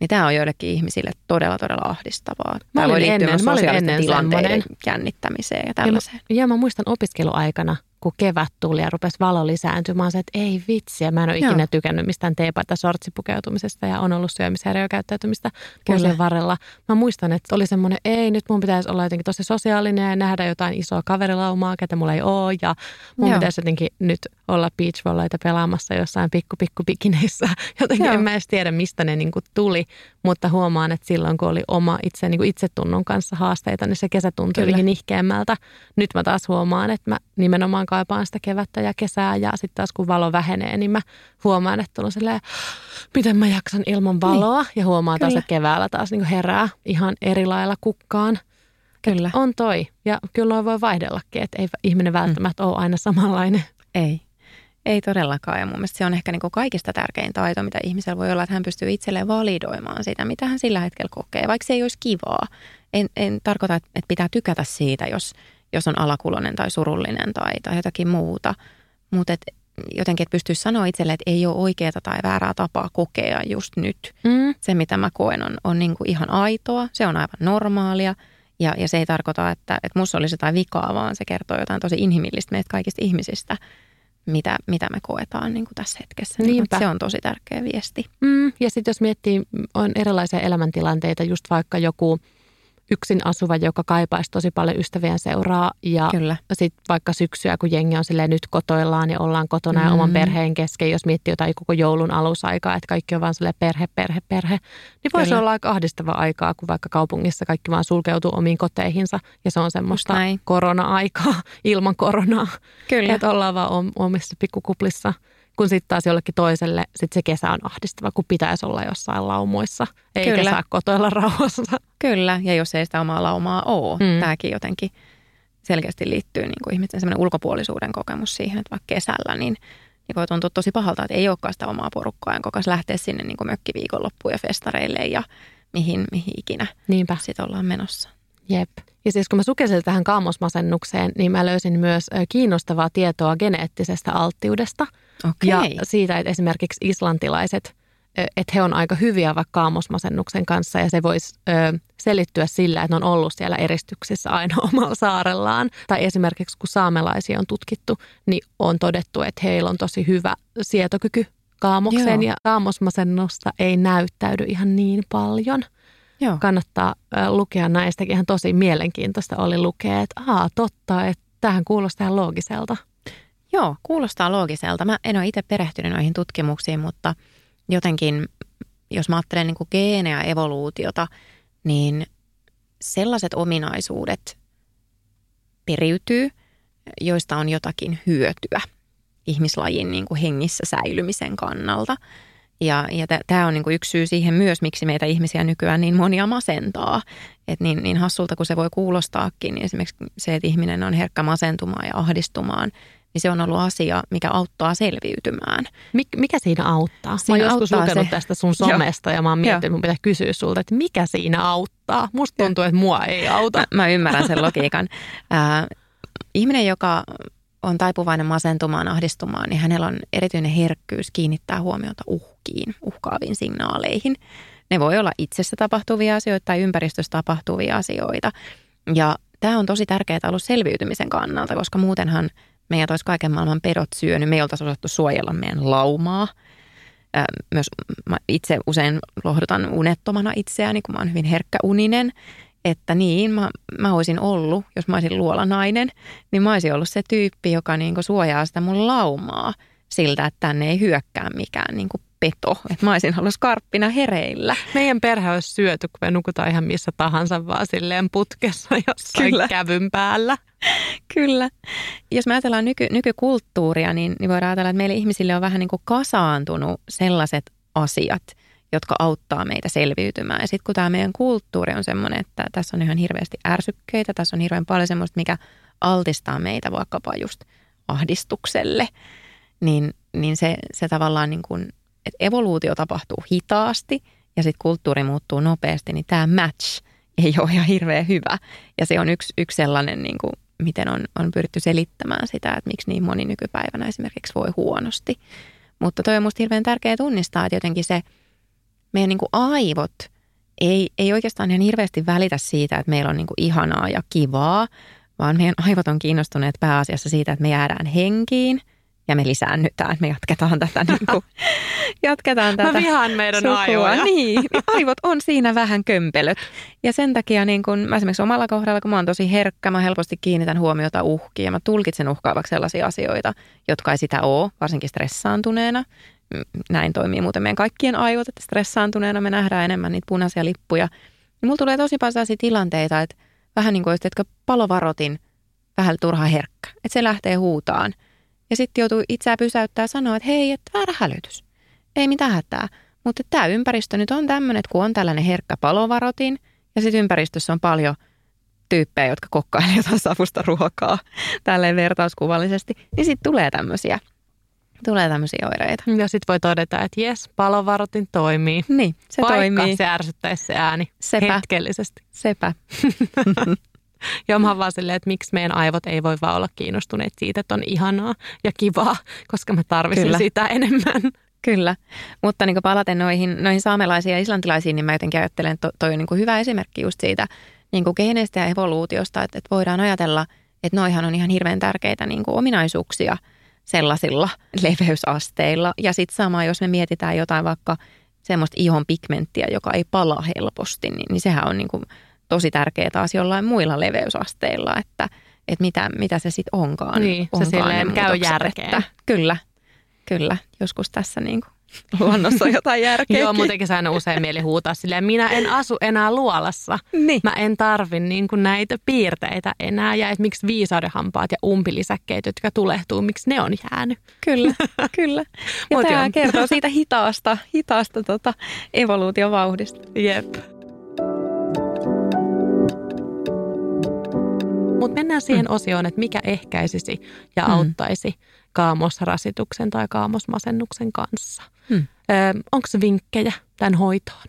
Niin tämä on joillekin ihmisille todella, todella ahdistavaa. Tämä voi liittyä ennen, myös sosiaalisten tilanteiden semmoinen. jännittämiseen ja tällaiseen. Ja, ja mä muistan opiskeluaikana, kun kevät tuli ja rupesi valo lisääntymään, se, että ei vitsi, mä en ole Joo. ikinä tykännyt mistään teepaita sortsipukeutumisesta ja on ollut syömishäiriökäyttäytymistä vuosien varrella. Mä muistan, että oli semmoinen, ei nyt mun pitäisi olla jotenkin tosi sosiaalinen ja nähdä jotain isoa kaverilaumaa, ketä mulla ei ole ja mun Joo. pitäisi jotenkin nyt olla beachvolleita pelaamassa jossain pikku pikku pikineissä. Jotenkin Joo. en mä edes tiedä, mistä ne niin tuli, mutta huomaan, että silloin kun oli oma itse, niin itsetunnon kanssa haasteita, niin se kesä tuntui jotenkin nihkeämmältä. Nyt mä taas huomaan, että mä nimenomaan kaipaan sitä kevättä ja kesää ja sitten taas kun valo vähenee, niin mä huomaan, että on silleen, miten mä jaksan ilman valoa niin. ja huomaan taas, että keväällä taas niin herää ihan eri lailla kukkaan. Kyllä. Et on toi. Ja kyllä voi vaihdellakin, että ei ihminen välttämättä mm. ole aina samanlainen. Ei. Ei todellakaan. Ja mun mielestä se on ehkä niin kuin kaikista tärkein taito, mitä ihmisellä voi olla, että hän pystyy itselleen validoimaan sitä, mitä hän sillä hetkellä kokee, vaikka se ei olisi kivaa. En, en tarkoita, että pitää tykätä siitä, jos, jos on alakulonen tai surullinen tai, tai jotakin muuta. Mutta et jotenkin, että pystyisi sanoa itselle, että ei ole oikeaa tai väärää tapaa kokea just nyt. Mm. Se, mitä mä koen, on, on niin kuin ihan aitoa. Se on aivan normaalia. Ja, ja se ei tarkoita, että, että musta olisi jotain vikaa, vaan se kertoo jotain tosi inhimillistä meistä kaikista ihmisistä, mitä, mitä me koetaan niin kuin tässä hetkessä. Niin se on tosi tärkeä viesti. Mm, ja sitten jos miettii, on erilaisia elämäntilanteita, just vaikka joku – yksin asuva, joka kaipaisi tosi paljon ystävien seuraa. Ja sitten vaikka syksyä, kun jengi on silleen nyt kotoillaan ja ollaan kotona mm. ja oman mm. perheen kesken, jos miettii jotain koko joulun alusaikaa, että kaikki on vaan silleen perhe, perhe, perhe, niin voisi olla aika ahdistava aikaa, kun vaikka kaupungissa kaikki vaan sulkeutuu omiin koteihinsa ja se on semmoista korona-aikaa ilman koronaa. Kyllä. Että ollaan vaan omissa pikkukuplissa kun sitten taas jollekin toiselle sit se kesä on ahdistava, kun pitäisi olla jossain laumoissa, eikä Kyllä. saa kotoilla rauhassa. Kyllä, ja jos ei sitä omaa laumaa ole, mm. tämäkin jotenkin selkeästi liittyy niin kuin ihmisten semmoinen ulkopuolisuuden kokemus siihen, että vaikka kesällä, niin, niin voi tuntua tosi pahalta, että ei olekaan sitä omaa porukkaa, jonka kanssa lähteä sinne niin kuin mökkiviikonloppuun ja festareille ja mihin, mihin ikinä Niinpä. sitten ollaan menossa. Jep. Ja siis kun mä sukelsin tähän kaamosmasennukseen, niin mä löysin myös kiinnostavaa tietoa geneettisestä alttiudesta. Okei. Ja siitä, että esimerkiksi islantilaiset, että he on aika hyviä vaikka kaamosmasennuksen kanssa ja se voisi selittyä sillä, että ne on ollut siellä eristyksissä aina omalla saarellaan. Tai esimerkiksi kun saamelaisia on tutkittu, niin on todettu, että heillä on tosi hyvä sietokyky kaamokseen Joo. ja kaamosmasennusta ei näyttäydy ihan niin paljon. Joo. Kannattaa lukea näistäkin. Ihan tosi mielenkiintoista oli lukea, että aa totta, että tähän kuulostaa loogiselta. Joo, kuulostaa loogiselta. Mä en ole itse perehtynyt noihin tutkimuksiin, mutta jotenkin, jos mä ajattelen niin kuin geenejä, evoluutiota, niin sellaiset ominaisuudet periytyy, joista on jotakin hyötyä ihmislajin niin kuin hengissä säilymisen kannalta. Ja, ja tämä on niin kuin yksi syy siihen myös, miksi meitä ihmisiä nykyään niin monia masentaa. Et niin, niin hassulta kuin se voi kuulostaakin, niin esimerkiksi se, että ihminen on herkkä masentumaan ja ahdistumaan, niin se on ollut asia, mikä auttaa selviytymään. Mik, mikä siinä auttaa? Siinä mä oon joskus lukenut se- tästä sun somesta ja mä oon miettinyt, mun pitää kysyä sulta, että mikä siinä auttaa? Musta tuntuu, että mua ei auta. Mä, mä ymmärrän sen logiikan. Ää, ihminen, joka on taipuvainen masentumaan, ahdistumaan, niin hänellä on erityinen herkkyys kiinnittää huomiota uhkiin, uhkaaviin signaaleihin. Ne voi olla itsessä tapahtuvia asioita tai ympäristössä tapahtuvia asioita. Ja tämä on tosi tärkeää ollut selviytymisen kannalta, koska muutenhan meidät olisi kaiken maailman pedot syönyt. Me ei oltaisi osattu suojella meidän laumaa. Myös mä itse usein lohdutan unettomana itseäni, kun mä oon hyvin herkkä uninen. Että niin, mä, mä olisin ollut, jos mä olisin luolanainen, niin mä olisin ollut se tyyppi, joka niinku suojaa sitä mun laumaa siltä, että tänne ei hyökkää mikään niinku peto. Että mä olisin ollut skarppina hereillä. Meidän perhe olisi syöty, kun me nukutaan ihan missä tahansa, vaan silleen putkessa jossain Kyllä. kävyn päällä. Kyllä. Jos me ajatellaan nyky, nykykulttuuria, niin, niin voidaan ajatella, että meille ihmisille on vähän niin kuin kasaantunut sellaiset asiat, jotka auttaa meitä selviytymään. Ja sitten kun tämä meidän kulttuuri on semmoinen, että tässä on ihan hirveästi ärsykkeitä, tässä on hirveän paljon semmoista, mikä altistaa meitä vaikkapa just ahdistukselle, niin, niin se, se tavallaan niin kuin, että evoluutio tapahtuu hitaasti ja sitten kulttuuri muuttuu nopeasti, niin tämä match ei ole ihan hirveän hyvä. Ja se on yksi, yksi sellainen, niin kuin, miten on, on pyritty selittämään sitä, että miksi niin moni nykypäivänä esimerkiksi voi huonosti. Mutta toi on musta hirveän tärkeää tunnistaa, että jotenkin se meidän niin kuin aivot ei, ei oikeastaan ihan hirveästi välitä siitä, että meillä on niin kuin ihanaa ja kivaa, vaan meidän aivot on kiinnostuneet pääasiassa siitä, että me jäädään henkiin ja me lisäännytään. Me jatketaan tätä, niin kuin, jatketaan tätä Mä vihaan meidän sukua. aivoja. Niin, aivot on siinä vähän kömpelöt. Ja sen takia niin kun, mä esimerkiksi omalla kohdalla, kun mä oon tosi herkkä, mä helposti kiinnitän huomiota uhkiin ja mä tulkitsen uhkaavaksi sellaisia asioita, jotka ei sitä ole, varsinkin stressaantuneena. Mm, Näin toimii muuten meidän kaikkien aivot, että stressaantuneena me nähdään enemmän niitä punaisia lippuja. Ja mulla tulee tosi paljon sellaisia tilanteita, että vähän niin kuin että palovarotin vähän turha herkkä, että se lähtee huutaan. Ja sitten joutuu itseään pysäyttää ja sanoa, että hei, että väärä hälytys ei mitään hätää. Mutta tämä ympäristö nyt on tämmöinen, että kun on tällainen herkkä palovarotin ja sitten ympäristössä on paljon tyyppejä, jotka kokkailevat jotain savusta ruokaa tälleen vertauskuvallisesti, niin sitten tulee tämmöisiä, tulee tämmöisiä oireita. Ja sitten voi todeta, että jes, palovarotin toimii. Niin, se Vaikka toimii. se ärsyttäisi se ääni Sepä. hetkellisesti. Sepä. Ja mä vaan silleen, että miksi meidän aivot ei voi vaan olla kiinnostuneet siitä, että on ihanaa ja kivaa, koska mä tarvitsin Kyllä. sitä enemmän. Kyllä, mutta niin palaten noihin, noihin saamelaisiin ja islantilaisiin, niin mä jotenkin ajattelen, että to- toi on niin hyvä esimerkki just siitä niin geeneistä ja evoluutiosta, että, että voidaan ajatella, että noihan on ihan hirveän tärkeitä niin ominaisuuksia sellaisilla leveysasteilla. Ja sitten sama, jos me mietitään jotain vaikka semmoista ihon pigmenttiä, joka ei pala helposti, niin, niin sehän on niin kuin tosi tärkeää taas jollain muilla leveysasteilla, että, että mitä, mitä se sitten onkaan. Niin, se onkaan silleen ne käy. Että, kyllä, kyllä. Joskus tässä niin kuin luonnossa on jotain järkeä. Joo, muutenkin se aina usein mieli huutaa silleen, minä en asu enää luolassa. Niin. Mä en tarvi niin kuin näitä piirteitä enää. Ja että miksi viisaudenhampaat ja umpilisäkkeet, jotka tulehtuu, miksi ne on jäänyt. Kyllä, kyllä. Ja tämä kertoo siitä hitaasta, hitaasta tota evoluutiovauhdista. Jep. Mutta mennään siihen mm. osioon, että mikä ehkäisisi ja Mm. auttaisi kaamosrasituksen tai kaamosmasennuksen kanssa. Mm. Onko vinkkejä tämän hoitoon?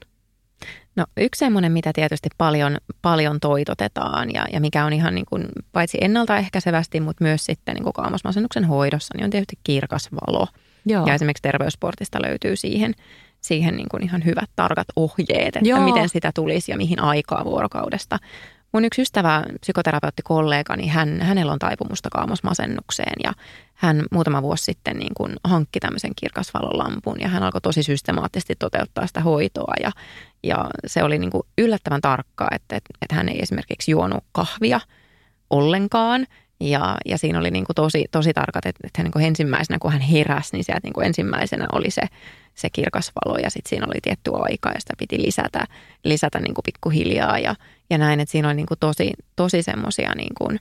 No yksi semmoinen, mitä tietysti paljon, paljon toitotetaan ja, ja mikä on ihan niin kuin, paitsi ennaltaehkäisevästi, mutta myös sitten niin kuin kaamosmasennuksen hoidossa, niin on tietysti kirkas valo. Joo. Ja esimerkiksi terveyssportista löytyy siihen, siihen niin kuin ihan hyvät tarkat ohjeet, että Joo. miten sitä tulisi ja mihin aikaa vuorokaudesta. Mun yksi ystävä, psykoterapeutti-kollegani, hän, hänellä on taipumusta kaamosmasennukseen ja hän muutama vuosi sitten niin kuin hankki tämmöisen kirkasvalolampun ja hän alkoi tosi systemaattisesti toteuttaa sitä hoitoa ja, ja se oli niin kuin yllättävän tarkkaa, että, että, että hän ei esimerkiksi juonut kahvia ollenkaan ja, ja siinä oli niin kuin tosi, tosi tarkat, että, että niin kuin ensimmäisenä kun hän heräsi, niin sieltä niin kuin ensimmäisenä oli se, se kirkas valo ja sitten siinä oli tietty aika ja sitä piti lisätä, lisätä niin kuin pikkuhiljaa ja, ja näin, että siinä oli niin kuin tosi, tosi semmoisia niin kuin,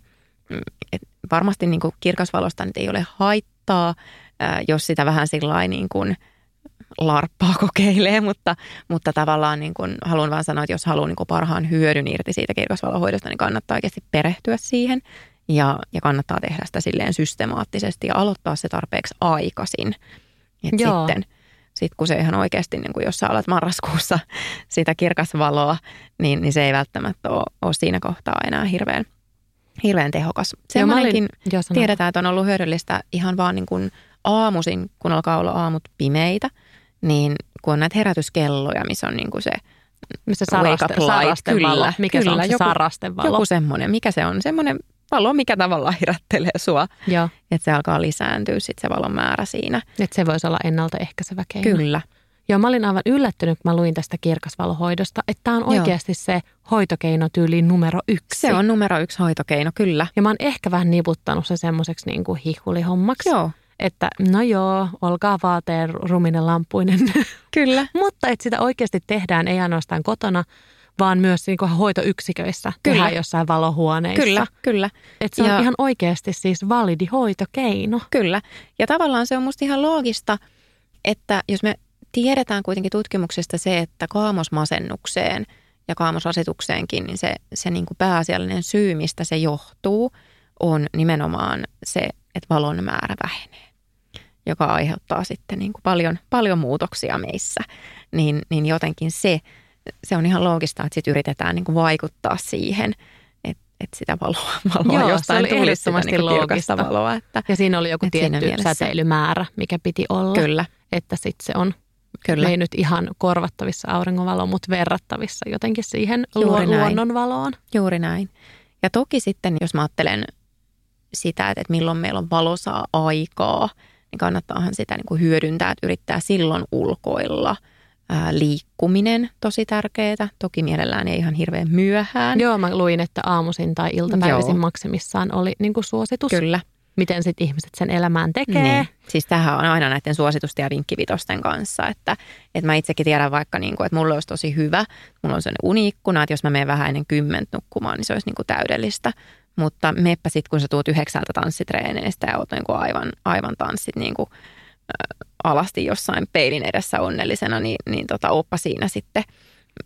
mm, että varmasti niin kuin kirkasvalosta nyt ei ole haittaa, jos sitä vähän sillä niin kuin larppaa kokeilee, mutta, mutta tavallaan niin kuin haluan vaan sanoa, että jos haluaa niin kuin parhaan hyödyn irti siitä kirkasvalohoidosta, niin kannattaa oikeasti perehtyä siihen ja, ja kannattaa tehdä sitä silleen systemaattisesti ja aloittaa se tarpeeksi aikaisin. Et Joo. sitten sit kun se ihan oikeasti, niin kuin jos sä alat marraskuussa sitä kirkasvaloa, niin, niin se ei välttämättä ole, ole siinä kohtaa enää hirveän, hirveän tehokas. Semmoinenkin tiedetään, että on ollut hyödyllistä ihan vaan niin kuin aamuisin, kun alkaa olla aamut pimeitä, niin kun on näitä herätyskelloja, missä on niin kuin se missä saraste, saraste kyllä, valo. Mikä kyllä, se on se joku, saraste valo? Joku semmoinen. Mikä se on? Semmoinen valo, mikä tavallaan herättelee sua. Joo. Että se alkaa lisääntyä sitten se valon määrä siinä. Että se voisi olla ennaltaehkäisevä keino. Kyllä. Joo, mä olin aivan yllättynyt, kun mä luin tästä kirkasvalohoidosta, että tämä on oikeasti Joo. se hoitokeino tyyliin numero yksi. Se on numero yksi hoitokeino, kyllä. Ja mä oon ehkä vähän niputtanut se semmoiseksi niin kuin hihulihommaksi. Joo. Että no joo, olkaa vaateen ruminen lampuinen. Kyllä. Mutta että sitä oikeasti tehdään ei ainoastaan kotona, vaan myös niin kuin hoitoyksiköissä kyllä. tehdään jossain valohuoneissa. Kyllä, kyllä. Että se ja, on ihan oikeasti siis validi hoitokeino. Kyllä. Ja tavallaan se on musta ihan loogista, että jos me tiedetään kuitenkin tutkimuksesta se, että kaamosmasennukseen ja kaamosasitukseenkin, niin se, se niin kuin pääasiallinen syy, mistä se johtuu, on nimenomaan se, että valon määrä vähenee, joka aiheuttaa sitten niin kuin paljon, paljon muutoksia meissä. Niin, niin jotenkin se, se on ihan loogista, että sit yritetään niin kuin vaikuttaa siihen, että, että sitä valoa, valoa Joo, jostain se oli tulisi sitä niin loogista. valoa. Että, ja siinä oli joku tietty säteilymäärä, mikä piti olla. Kyllä. Että sitten se on Kyllä. ei nyt ihan korvattavissa auringonvalo, mutta verrattavissa jotenkin siihen Juuri lu- luonnonvaloon. Juuri näin. Ja toki sitten, jos mä ajattelen sitä, että milloin meillä on valosaa aikaa, niin kannattaahan sitä niin kuin hyödyntää, että yrittää silloin ulkoilla – ää, liikkuminen tosi tärkeää. Toki mielellään ei ihan hirveän myöhään. Joo, mä luin, että aamuisin tai iltapäivisin Joo. maksimissaan oli niin kuin suositus. Kyllä. Miten sitten ihmiset sen elämään tekee. Niin. Siis tähän on aina näiden suositusten ja vinkkivitosten kanssa, että, että mä itsekin tiedän vaikka, niin kuin, että mulla olisi tosi hyvä, mulla on sellainen uniikkuna, että jos mä menen vähän ennen kymmentä nukkumaan, niin se olisi niin kuin täydellistä. Mutta meppä sitten, kun sä tuut yhdeksältä tanssitreeneistä ja oot niin kuin aivan, aivan tanssit niin kuin alasti jossain peilin edessä onnellisena, niin, niin tota, oppa siinä sitten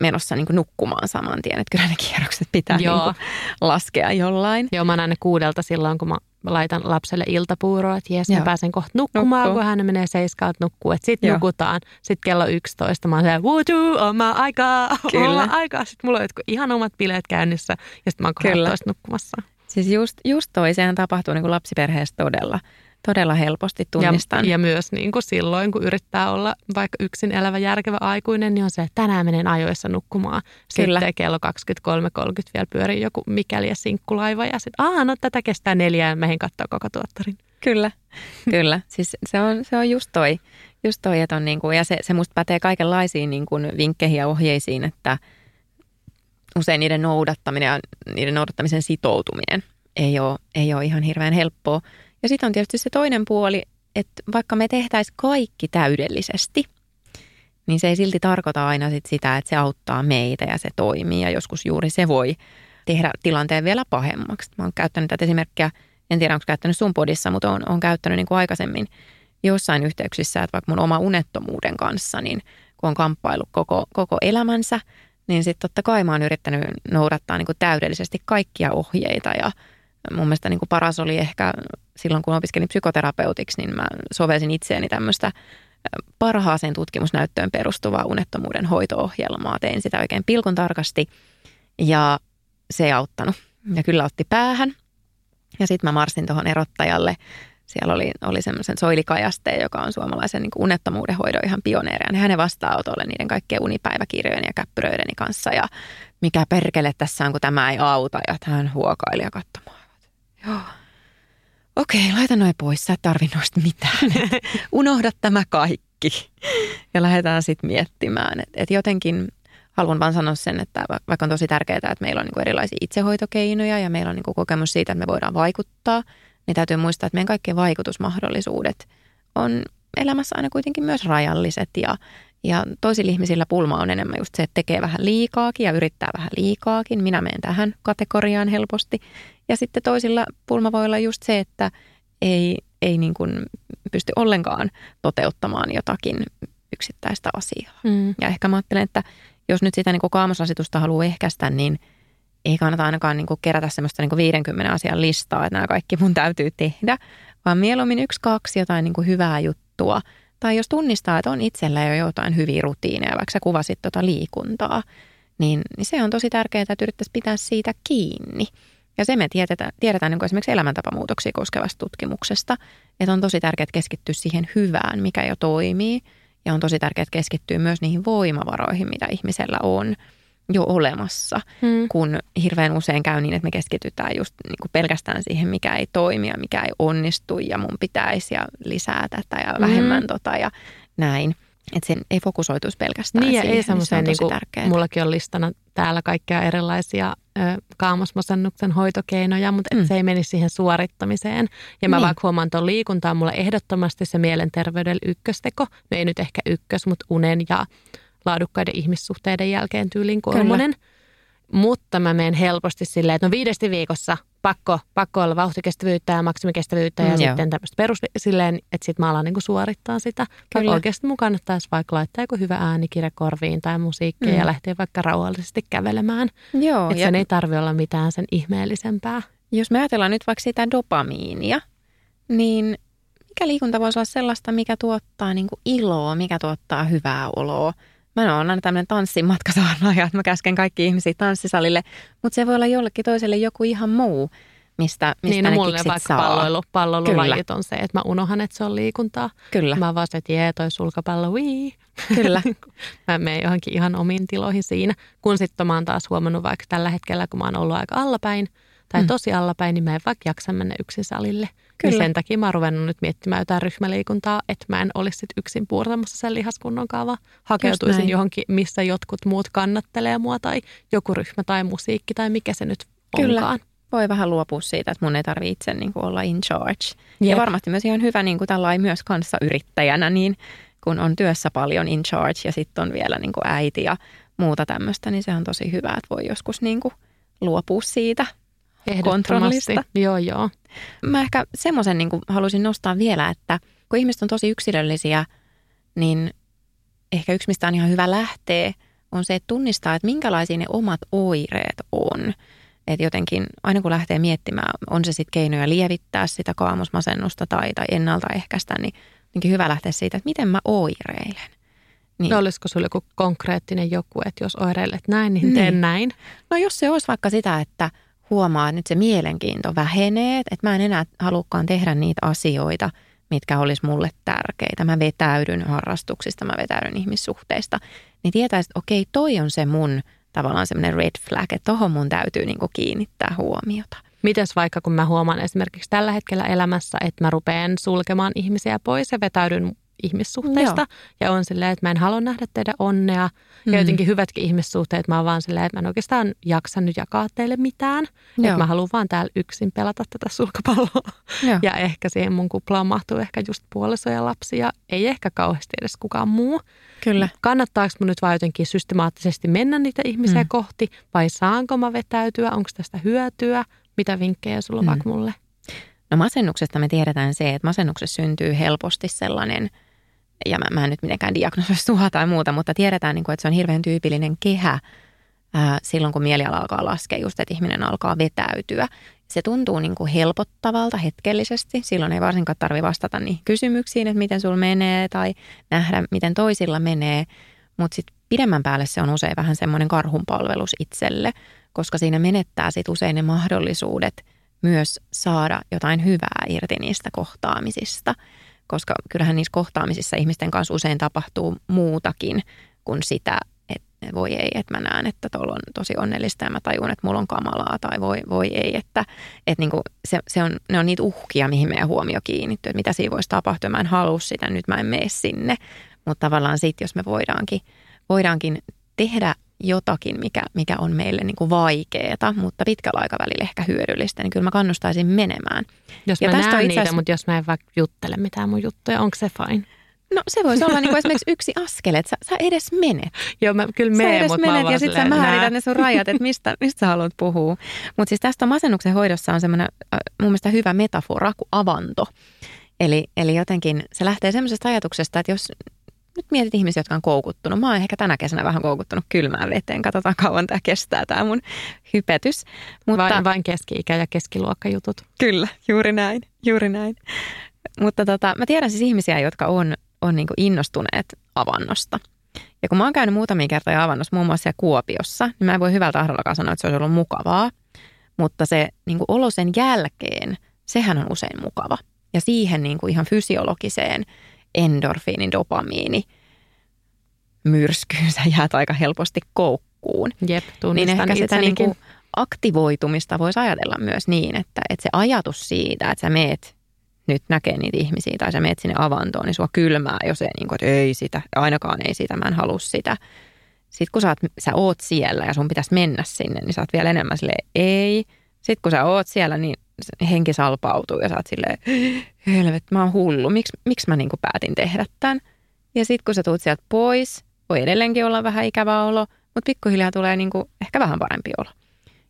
menossa niin nukkumaan saman tien. Että kyllä ne kierrokset pitää Joo. Niin laskea jollain. Joo, mä näen ne kuudelta silloin, kun mä laitan lapselle iltapuuroa, että jes, mä pääsen kohta nukkumaan, Nukkuu. kun hän menee seiskalta nukkuu. Että sitten nukutaan. Sitten kello 11 mä oon siellä, wutu, oma Kyllä. oma aikaa. Sitten mulla on jotkut ihan omat bileet käynnissä ja sitten mä oon kohta nukkumassa. Siis just, just toi, sehän tapahtuu niin kuin lapsiperheessä todella todella helposti tunnistan. Ja, ja myös niin kuin silloin, kun yrittää olla vaikka yksin elävä järkevä aikuinen, niin on se, että tänään menen ajoissa nukkumaan. Kyllä. Sitten kello 23.30 vielä pyörii joku mikäli ja sinkkulaiva ja sitten, aah, no tätä kestää neljää ja mehin katsoa koko tuottarin. Kyllä, kyllä. Siis se on, se on just toi, just toi että on niin kuin, ja se, se musta pätee kaikenlaisiin niin kuin vinkkeihin ja ohjeisiin, että usein niiden noudattaminen ja niiden noudattamisen sitoutuminen ei ole, ei ole ihan hirveän helppoa. Ja sitten on tietysti se toinen puoli, että vaikka me tehtäisiin kaikki täydellisesti, niin se ei silti tarkoita aina sit sitä, että se auttaa meitä ja se toimii. Ja joskus juuri se voi tehdä tilanteen vielä pahemmaksi. Mä oon käyttänyt tätä esimerkkiä, en tiedä onko käyttänyt sun podissa, mutta on, on käyttänyt niin kuin aikaisemmin jossain yhteyksissä, että vaikka mun oma unettomuuden kanssa, niin kun on kamppailu koko, koko elämänsä, niin sitten totta kai mä oon yrittänyt noudattaa niin kuin täydellisesti kaikkia ohjeita ja mun mielestä niin kuin paras oli ehkä silloin, kun opiskelin psykoterapeutiksi, niin mä sovelsin itseäni tämmöistä parhaaseen tutkimusnäyttöön perustuvaa unettomuuden hoito-ohjelmaa. Tein sitä oikein pilkun tarkasti ja se ei auttanut. Ja kyllä otti päähän. Ja sitten mä marssin tuohon erottajalle. Siellä oli, oli semmoisen soilikajasteen, joka on suomalaisen niin unettomuuden hoidon ihan pioneeri. Ja hänen vastaanotolle niiden kaikkien unipäiväkirjojen ja käppyröideni kanssa. Ja mikä perkele tässä on, kun tämä ei auta. Ja hän huokaili ja katsomaan. Joo. Okei, laita noin pois, sä et tarvi noista mitään. Unohda tämä kaikki. Ja lähdetään sitten miettimään. Että et jotenkin haluan vaan sanoa sen, että vaikka on tosi tärkeää, että meillä on niin erilaisia itsehoitokeinoja ja meillä on niin kokemus siitä, että me voidaan vaikuttaa, niin täytyy muistaa, että meidän kaikkien vaikutusmahdollisuudet on elämässä aina kuitenkin myös rajalliset ja, ja toisilla ihmisillä pulma on enemmän just se, että tekee vähän liikaakin ja yrittää vähän liikaakin. Minä menen tähän kategoriaan helposti. Ja sitten toisilla pulma voi olla just se, että ei, ei niin kuin pysty ollenkaan toteuttamaan jotakin yksittäistä asiaa. Mm. Ja ehkä mä ajattelen, että jos nyt sitä niin kaamosrasitusta haluaa ehkäistä, niin ei kannata ainakaan niin kuin kerätä semmoista niin kuin 50 asian listaa, että nämä kaikki mun täytyy tehdä, vaan mieluummin yksi, kaksi jotain niin kuin hyvää juttua. Tai jos tunnistaa, että on itsellä jo jotain hyviä rutiineja, vaikka sä kuvasit tuota liikuntaa, niin, niin se on tosi tärkeää, että yrittäisiin pitää siitä kiinni. Ja se me tiedetään, tiedetään niin esimerkiksi elämäntapamuutoksia koskevasta tutkimuksesta, että on tosi tärkeää keskittyä siihen hyvään, mikä jo toimii – ja on tosi tärkeää keskittyä myös niihin voimavaroihin, mitä ihmisellä on jo olemassa, hmm. kun hirveän usein käy niin, että me keskitytään just niin kuin pelkästään siihen, mikä ei toimi ja mikä ei onnistu ja mun pitäisi ja lisää tätä ja vähemmän hmm. tota ja näin. Että sen ei fokusoituisi pelkästään niin, siihen. Ei niin se on niin kuin, mullakin on listana täällä kaikkia erilaisia ö, kaamosmasennuksen hoitokeinoja, mutta mm. se ei menisi siihen suorittamiseen. Ja mä niin. vaikka huomaan tuon liikuntaa, mulle ehdottomasti se mielenterveydellä ykkösteko. No ei nyt ehkä ykkös, mutta unen ja laadukkaiden ihmissuhteiden jälkeen tyylin kolmonen. Kyllä. Mutta mä menen helposti silleen, että no viidesti viikossa pakko, pakko olla vauhtikestävyyttä ja maksimikestävyyttä ja mm, sitten tämmöistä perus silleen, että sitten mä alan niinku suorittaa sitä. Kyllä. oikeasti mun kannattaisi vaikka laittaa joku hyvä äänikirja korviin tai musiikkia mm. ja lähteä vaikka rauhallisesti kävelemään. Joo. Että ja... sen ei tarvi olla mitään sen ihmeellisempää. Jos me ajatellaan nyt vaikka sitä dopamiinia, niin mikä liikunta voisi olla sellaista, mikä tuottaa niinku iloa, mikä tuottaa hyvää oloa – Mä oon aina tämmöinen tanssin matkasaarnaaja, että mä käsken kaikki ihmisiä tanssisalille, mutta se voi olla jollekin toiselle joku ihan muu, mistä, mistä niin, no, mulle vaikka saa. palloilu, pallolulajit on se, että mä unohan, että se on liikuntaa. Kyllä. Mä vaan se, että jee, toi sulkapallo, wii. Kyllä. mä menen johonkin ihan omiin tiloihin siinä. Kun sitten mä oon taas huomannut vaikka tällä hetkellä, kun mä oon ollut aika allapäin tai mm. tosi allapäin, niin mä en vaikka jaksa mennä yksin salille. Kyllä. Niin sen takia mä oon ruvennut nyt miettimään jotain ryhmäliikuntaa, että mä en olisi sit yksin puurtamassa sen lihaskunnon kaava. Hakeutuisin johonkin, missä jotkut muut kannattelee mua tai joku ryhmä tai musiikki tai mikä se nyt Kyllä. onkaan. Voi vähän luopua siitä, että mun ei tarvitse itse niin kuin olla in charge. Jep. Ja varmasti myös ihan hyvä niin kuin myös kanssa yrittäjänä, niin kun on työssä paljon in charge ja sitten on vielä niin kuin äiti ja muuta tämmöistä, niin se on tosi hyvä, että voi joskus niin kuin luopua siitä kontrollista. Joo, joo. Mä ehkä semmoisen niin halusin nostaa vielä, että kun ihmiset on tosi yksilöllisiä, niin ehkä yksi, mistä on ihan hyvä lähteä, on se, että tunnistaa, että minkälaisia ne omat oireet on. Että jotenkin aina kun lähtee miettimään, on se sitten keinoja lievittää sitä kaamusmasennusta tai, tai ennaltaehkäistä, niin onkin hyvä lähteä siitä, että miten mä oireilen. Niin. No olisiko sulla joku konkreettinen joku, että jos oireilet näin, niin teen niin. näin? No jos se olisi vaikka sitä, että huomaa, että nyt se mielenkiinto vähenee, että mä en enää halukkaan tehdä niitä asioita, mitkä olisi mulle tärkeitä. Mä vetäydyn harrastuksista, mä vetäydyn ihmissuhteista. Niin tietäisi, että okei, toi on se mun tavallaan semmoinen red flag, että tohon mun täytyy niinku kiinnittää huomiota. Mites vaikka kun mä huomaan esimerkiksi tällä hetkellä elämässä, että mä rupean sulkemaan ihmisiä pois ja vetäydyn ihmissuhteista. Joo. Ja on silleen, että mä en halua nähdä teidän onnea. Mm. Ja jotenkin hyvätkin ihmissuhteet, mä oon vaan silleen, että mä en oikeastaan jaksa nyt jakaa teille mitään. Joo. Että mä haluan vaan täällä yksin pelata tätä sulkapalloa. Joo. Ja ehkä siihen mun kuplaan mahtuu ehkä just puoliso ja lapsi ja ei ehkä kauheasti edes kukaan muu. Kyllä. Kannattaako mun nyt vaan jotenkin systemaattisesti mennä niitä ihmisiä mm. kohti vai saanko mä vetäytyä? Onko tästä hyötyä? Mitä vinkkejä sulla on mm. vaikka mulle? No masennuksesta me tiedetään se, että masennuksessa syntyy helposti sellainen – ja mä, mä en nyt mitenkään diagnosoi sua tai muuta, mutta tiedetään, niin kuin, että se on hirveän tyypillinen kehä ää, silloin, kun mieliala alkaa laskea, just että ihminen alkaa vetäytyä. se tuntuu niin kuin helpottavalta hetkellisesti. Silloin ei varsinkaan tarvi vastata niihin kysymyksiin, että miten sulla menee tai nähdä, miten toisilla menee. Mutta sitten pidemmän päälle se on usein vähän semmoinen karhunpalvelus itselle, koska siinä menettää sitten usein ne mahdollisuudet myös saada jotain hyvää irti niistä kohtaamisista. Koska kyllähän niissä kohtaamisissa ihmisten kanssa usein tapahtuu muutakin kuin sitä, voi ei, että mä näen, että tuolla on tosi onnellista ja mä tajun, että mulla on kamalaa tai voi, voi ei, että, että niin kuin se, se on, ne on niitä uhkia, mihin meidän huomio kiinnittyy, että mitä siinä voisi tapahtua, mä en halua sitä, nyt mä en mene sinne, mutta tavallaan sitten, jos me voidaankin, voidaankin tehdä jotakin, mikä, mikä on meille niin kuin vaikeaa, mutta pitkällä aikavälillä ehkä hyödyllistä, niin kyllä mä kannustaisin menemään. Jos ja mä tästä näen itse niitä, asiassa- mutta jos mä en vaikka juttele mitään mun juttuja, onko se fine? No se voisi olla niin kuin esimerkiksi yksi askel, että sä, sä edes menet. Joo, mä kyllä Sä menen, edes mutta mä oon menet ja sitten sä määrität ne sun rajat, että mistä, mistä sä haluat puhua. Mutta siis tästä masennuksen hoidossa on semmoinen äh, mun mielestä hyvä metafora kuin avanto. Eli, eli jotenkin se lähtee semmoisesta ajatuksesta, että jos nyt mietit ihmisiä, jotka on koukuttunut. Mä oon ehkä tänä kesänä vähän koukuttunut kylmään veteen. Katsotaan kauan tämä kestää, tämä mun hypetys. Mutta Vain, vain keski-ikä ja keskiluokkajutut. Kyllä, juuri näin, juuri näin. Mutta tota, mä tiedän siis ihmisiä, jotka on, on niin innostuneet avannosta. Ja kun mä oon käynyt muutamia kertoja avannossa, muun muassa Kuopiossa, niin mä en voi hyvältä tahdollakaan sanoa, että se olisi ollut mukavaa. Mutta se niin kuin olo sen jälkeen, sehän on usein mukava. Ja siihen niin kuin ihan fysiologiseen endorfiini, dopamiini myrskyyn sä jäät aika helposti koukkuun. Jep, Niin ehkä sitä niin kuin aktivoitumista voisi ajatella myös niin, että, että se ajatus siitä, että sä meet nyt näkee niitä ihmisiä tai sä meet sinne avantoon, niin sua kylmää jo se, niin kuin, että ei sitä, ainakaan ei sitä, mä en halua sitä. Sitten kun sä oot, sä oot siellä ja sun pitäisi mennä sinne, niin sä oot vielä enemmän silleen, ei. Sitten kun sä oot siellä, niin henki salpautuu ja sä oot silleen, helvet, mä oon hullu, miksi, mä niin kuin päätin tehdä tämän? Ja sitten kun sä tuut sieltä pois, voi edelleenkin olla vähän ikävä olo, mutta pikkuhiljaa tulee niin kuin ehkä vähän parempi olo.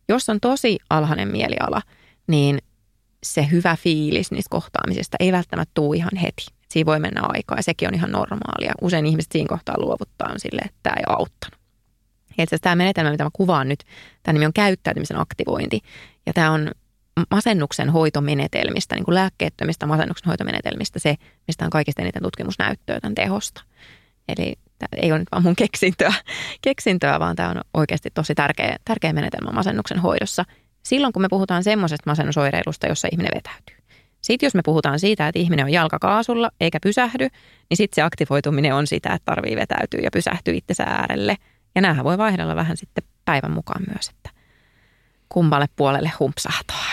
Jos on tosi alhainen mieliala, niin se hyvä fiilis niistä kohtaamisista ei välttämättä tule ihan heti. Siinä voi mennä aikaa ja sekin on ihan normaalia. Usein ihmiset siinä kohtaa luovuttaa on silleen, että tämä ei auttanut. Ja itse asiassa tämä menetelmä, mitä mä kuvaan nyt, tämä nimi on käyttäytymisen aktivointi. Ja tämä on masennuksen hoitomenetelmistä, niin kuin lääkkeettömistä masennuksen hoitomenetelmistä se, mistä on kaikista eniten tutkimusnäyttöä tämän tehosta. Eli tämä ei ole nyt vaan mun keksintöä, keksintöä vaan tämä on oikeasti tosi tärkeä, tärkeä menetelmä masennuksen hoidossa. Silloin kun me puhutaan semmoisesta masennusoireilusta, jossa ihminen vetäytyy. Sitten jos me puhutaan siitä, että ihminen on jalkakaasulla eikä pysähdy, niin sitten se aktivoituminen on sitä, että tarvii vetäytyä ja pysähtyä itsensä äärelle. Ja näähän voi vaihdella vähän sitten päivän mukaan myös, että kummalle puolelle humpsahtaa.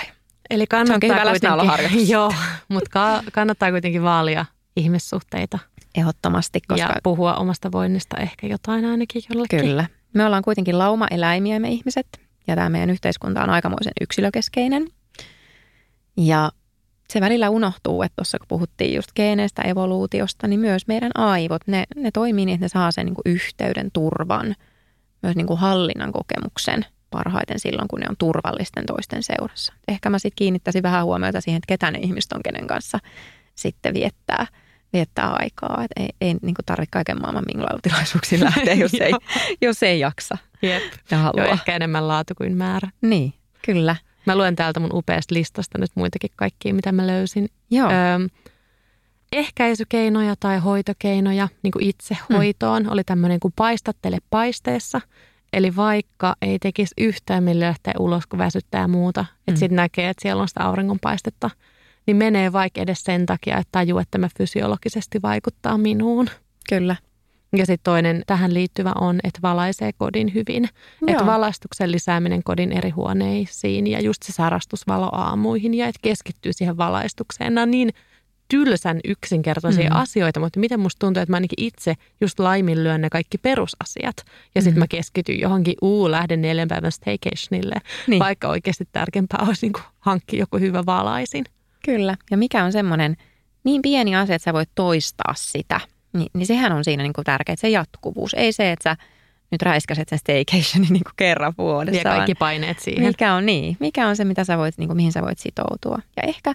Eli Se kannattaa hyvä kuitenkin, joo, mutta ka- kannattaa kuitenkin vaalia ihmissuhteita Ehdottomasti, koska ja puhua omasta voinnista ehkä jotain ainakin jollekin. Kyllä. Me ollaan kuitenkin lauma-eläimiä me ihmiset ja tämä meidän yhteiskunta on aikamoisen yksilökeskeinen. Ja se välillä unohtuu, että tuossa kun puhuttiin just geeneistä, evoluutiosta, niin myös meidän aivot, ne, ne toimii niin, että ne saa sen niin kuin yhteyden, turvan, myös niin kuin hallinnan kokemuksen parhaiten silloin, kun ne on turvallisten toisten seurassa. Ehkä mä sitten kiinnittäisin vähän huomiota siihen, että ketä ne ihmiset on, kenen kanssa sitten viettää, viettää aikaa. Et ei ei niin tarvitse kaiken maailman minglailu-tilaisuuksiin lähteä, jos ei, jos ei jaksa Jep. ja halua. Joo, ehkä enemmän laatu kuin määrä. Niin, kyllä. Mä luen täältä mun upeasta listasta nyt muitakin kaikkia, mitä mä löysin. Joo, Öö, ehkäisykeinoja tai hoitokeinoja niin kuin itsehoitoon oli tämmöinen kuin paistattele paisteessa. Eli vaikka ei tekisi yhtään millä lähteä ulos, kun väsyttää ja muuta, että Mm. sitten näkee, että siellä on sitä auringonpaistetta, niin menee vaikka edes sen takia, että tajuu, että tämä fysiologisesti vaikuttaa minuun. kyllä. Ja sitten toinen tähän liittyvä on, että valaisee kodin hyvin. Että valaistuksen lisääminen kodin eri huoneisiin ja just se sarastusvalo aamuihin ja että keskittyy siihen valaistukseen. Nämä on niin tylsän yksinkertaisia Mm. mm. asioita, mutta miten musta tuntuu, että mä ainakin itse just laiminlyön ne kaikki perusasiat. Ja sitten Mhm. mä keskityn johonkin, uu, lähden neljän päivän staycationille, Niin. vaikka oikeasti tärkeämpää olisi niin hankkia joku hyvä valaisin. Kyllä. Ja mikä on semmoinen niin pieni asia, että sä voit toistaa sitä, niin, niin sehän on siinä niin kuin tärkeää, se jatkuvuus. Ei se, että sä nyt räiskäset sen staycationin niin kuin kerran vuodessa. Ja kaikki paineet siihen. mikä on niin? Mikä on se, mitä sä voit, niin kuin, mihin sä voit sitoutua? Ja ehkä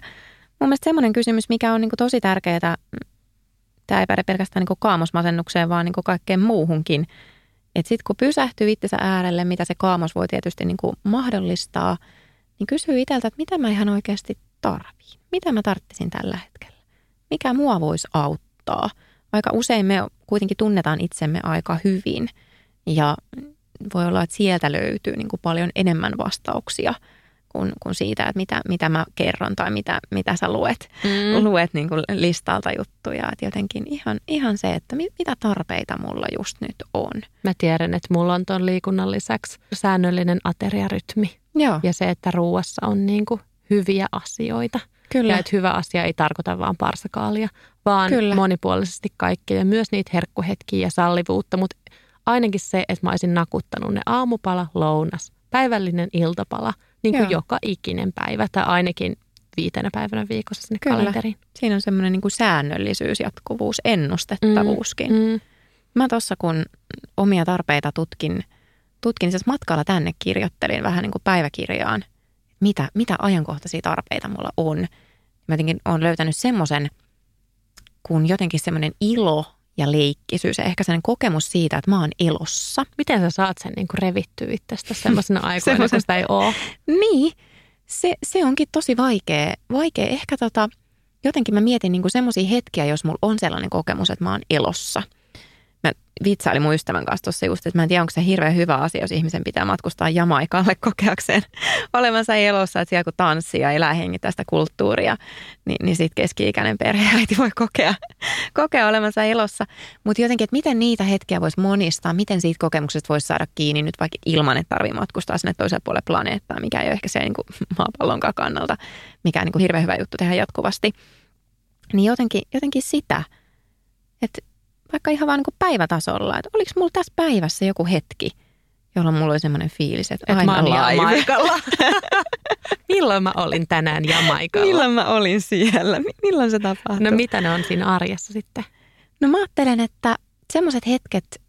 mun mielestä semmoinen kysymys, mikä on niin kuin tosi tärkeää, tämä ei päde pelkästään niin kuin kaamosmasennukseen, vaan niin kuin kaikkeen muuhunkin. Että sitten kun pysähtyy itsensä äärelle, mitä se kaamos voi tietysti niin kuin mahdollistaa, niin kysyy itseltä, että mitä mä ihan oikeasti tarviin. Mitä mä tarttisin tällä hetkellä. Mikä mua voisi auttaa. Aika usein me kuitenkin tunnetaan itsemme aika hyvin ja voi olla, että sieltä löytyy niin kuin paljon enemmän vastauksia kuin, kuin siitä, että mitä, mitä mä kerron tai mitä, mitä sä luet, mm. luet niin kuin listalta juttuja. Että jotenkin ihan, ihan se, että mit, mitä tarpeita mulla just nyt on. Mä tiedän, että mulla on tuon liikunnan lisäksi säännöllinen ateriarytmi. Joo. Ja se, että ruuassa on niin kuin hyviä asioita. Kyllä. Ja että hyvä asia ei tarkoita vaan parsakaalia, vaan Kyllä. monipuolisesti kaikkea ja myös niitä herkkuhetkiä ja sallivuutta. Mutta ainakin se, että mä olisin nakuttanut ne aamupala, lounas, päivällinen iltapala, niin kuin Joo. joka ikinen päivä tai ainakin viitenä päivänä viikossa sinne Kyllä. kalenteriin. Siinä on semmoinen niin kuin säännöllisyys, jatkuvuus, ennustettavuuskin. Mm. Mm. Mä tuossa kun omia tarpeita tutkin, tutkin siis matkalla tänne kirjoittelin vähän niin kuin päiväkirjaan, mitä, mitä ajankohtaisia tarpeita mulla on. Mä jotenkin olen löytänyt semmoisen, kun jotenkin semmoinen ilo ja leikkisyys ja ehkä sellainen kokemus siitä, että mä oon elossa. Miten sä saat sen niin kuin revittyä itsestä semmoisena aikoina, kun sitä ei ole? Niin, se, se onkin tosi vaikea. vaikea. Ehkä tota, jotenkin mä mietin niinku semmoisia hetkiä, jos mulla on sellainen kokemus, että mä oon elossa. Mä vitsailin mun ystävän kanssa tuossa just, että mä en tiedä, onko se hirveän hyvä asia, jos ihmisen pitää matkustaa Jamaikalle kokeakseen olevansa elossa, että siellä kun tanssii ja elää hengittää sitä kulttuuria, niin, niin sitten keski-ikäinen perheäiti voi kokea, kokea olevansa elossa. Mutta jotenkin, että miten niitä hetkiä voisi monistaa, miten siitä kokemuksesta voisi saada kiinni nyt vaikka ilman, että tarvii matkustaa sinne toiselle puolelle planeettaa, mikä ei ole ehkä se niin kuin maapallonkaan kannalta, mikä on niin kuin hirveän hyvä juttu tehdä jatkuvasti. Niin jotenkin, jotenkin sitä, että vaikka ihan vaan niin kuin päivätasolla, että oliko mulla tässä päivässä joku hetki, jolloin mulla oli semmoinen fiilis, että Että aina mä live. Jamaikalla. Milloin mä olin tänään Jamaikalla? Milloin mä olin siellä? Mi- Milloin se tapahtui? No mitä ne on siinä arjessa sitten? No mä ajattelen, että semmoiset hetket,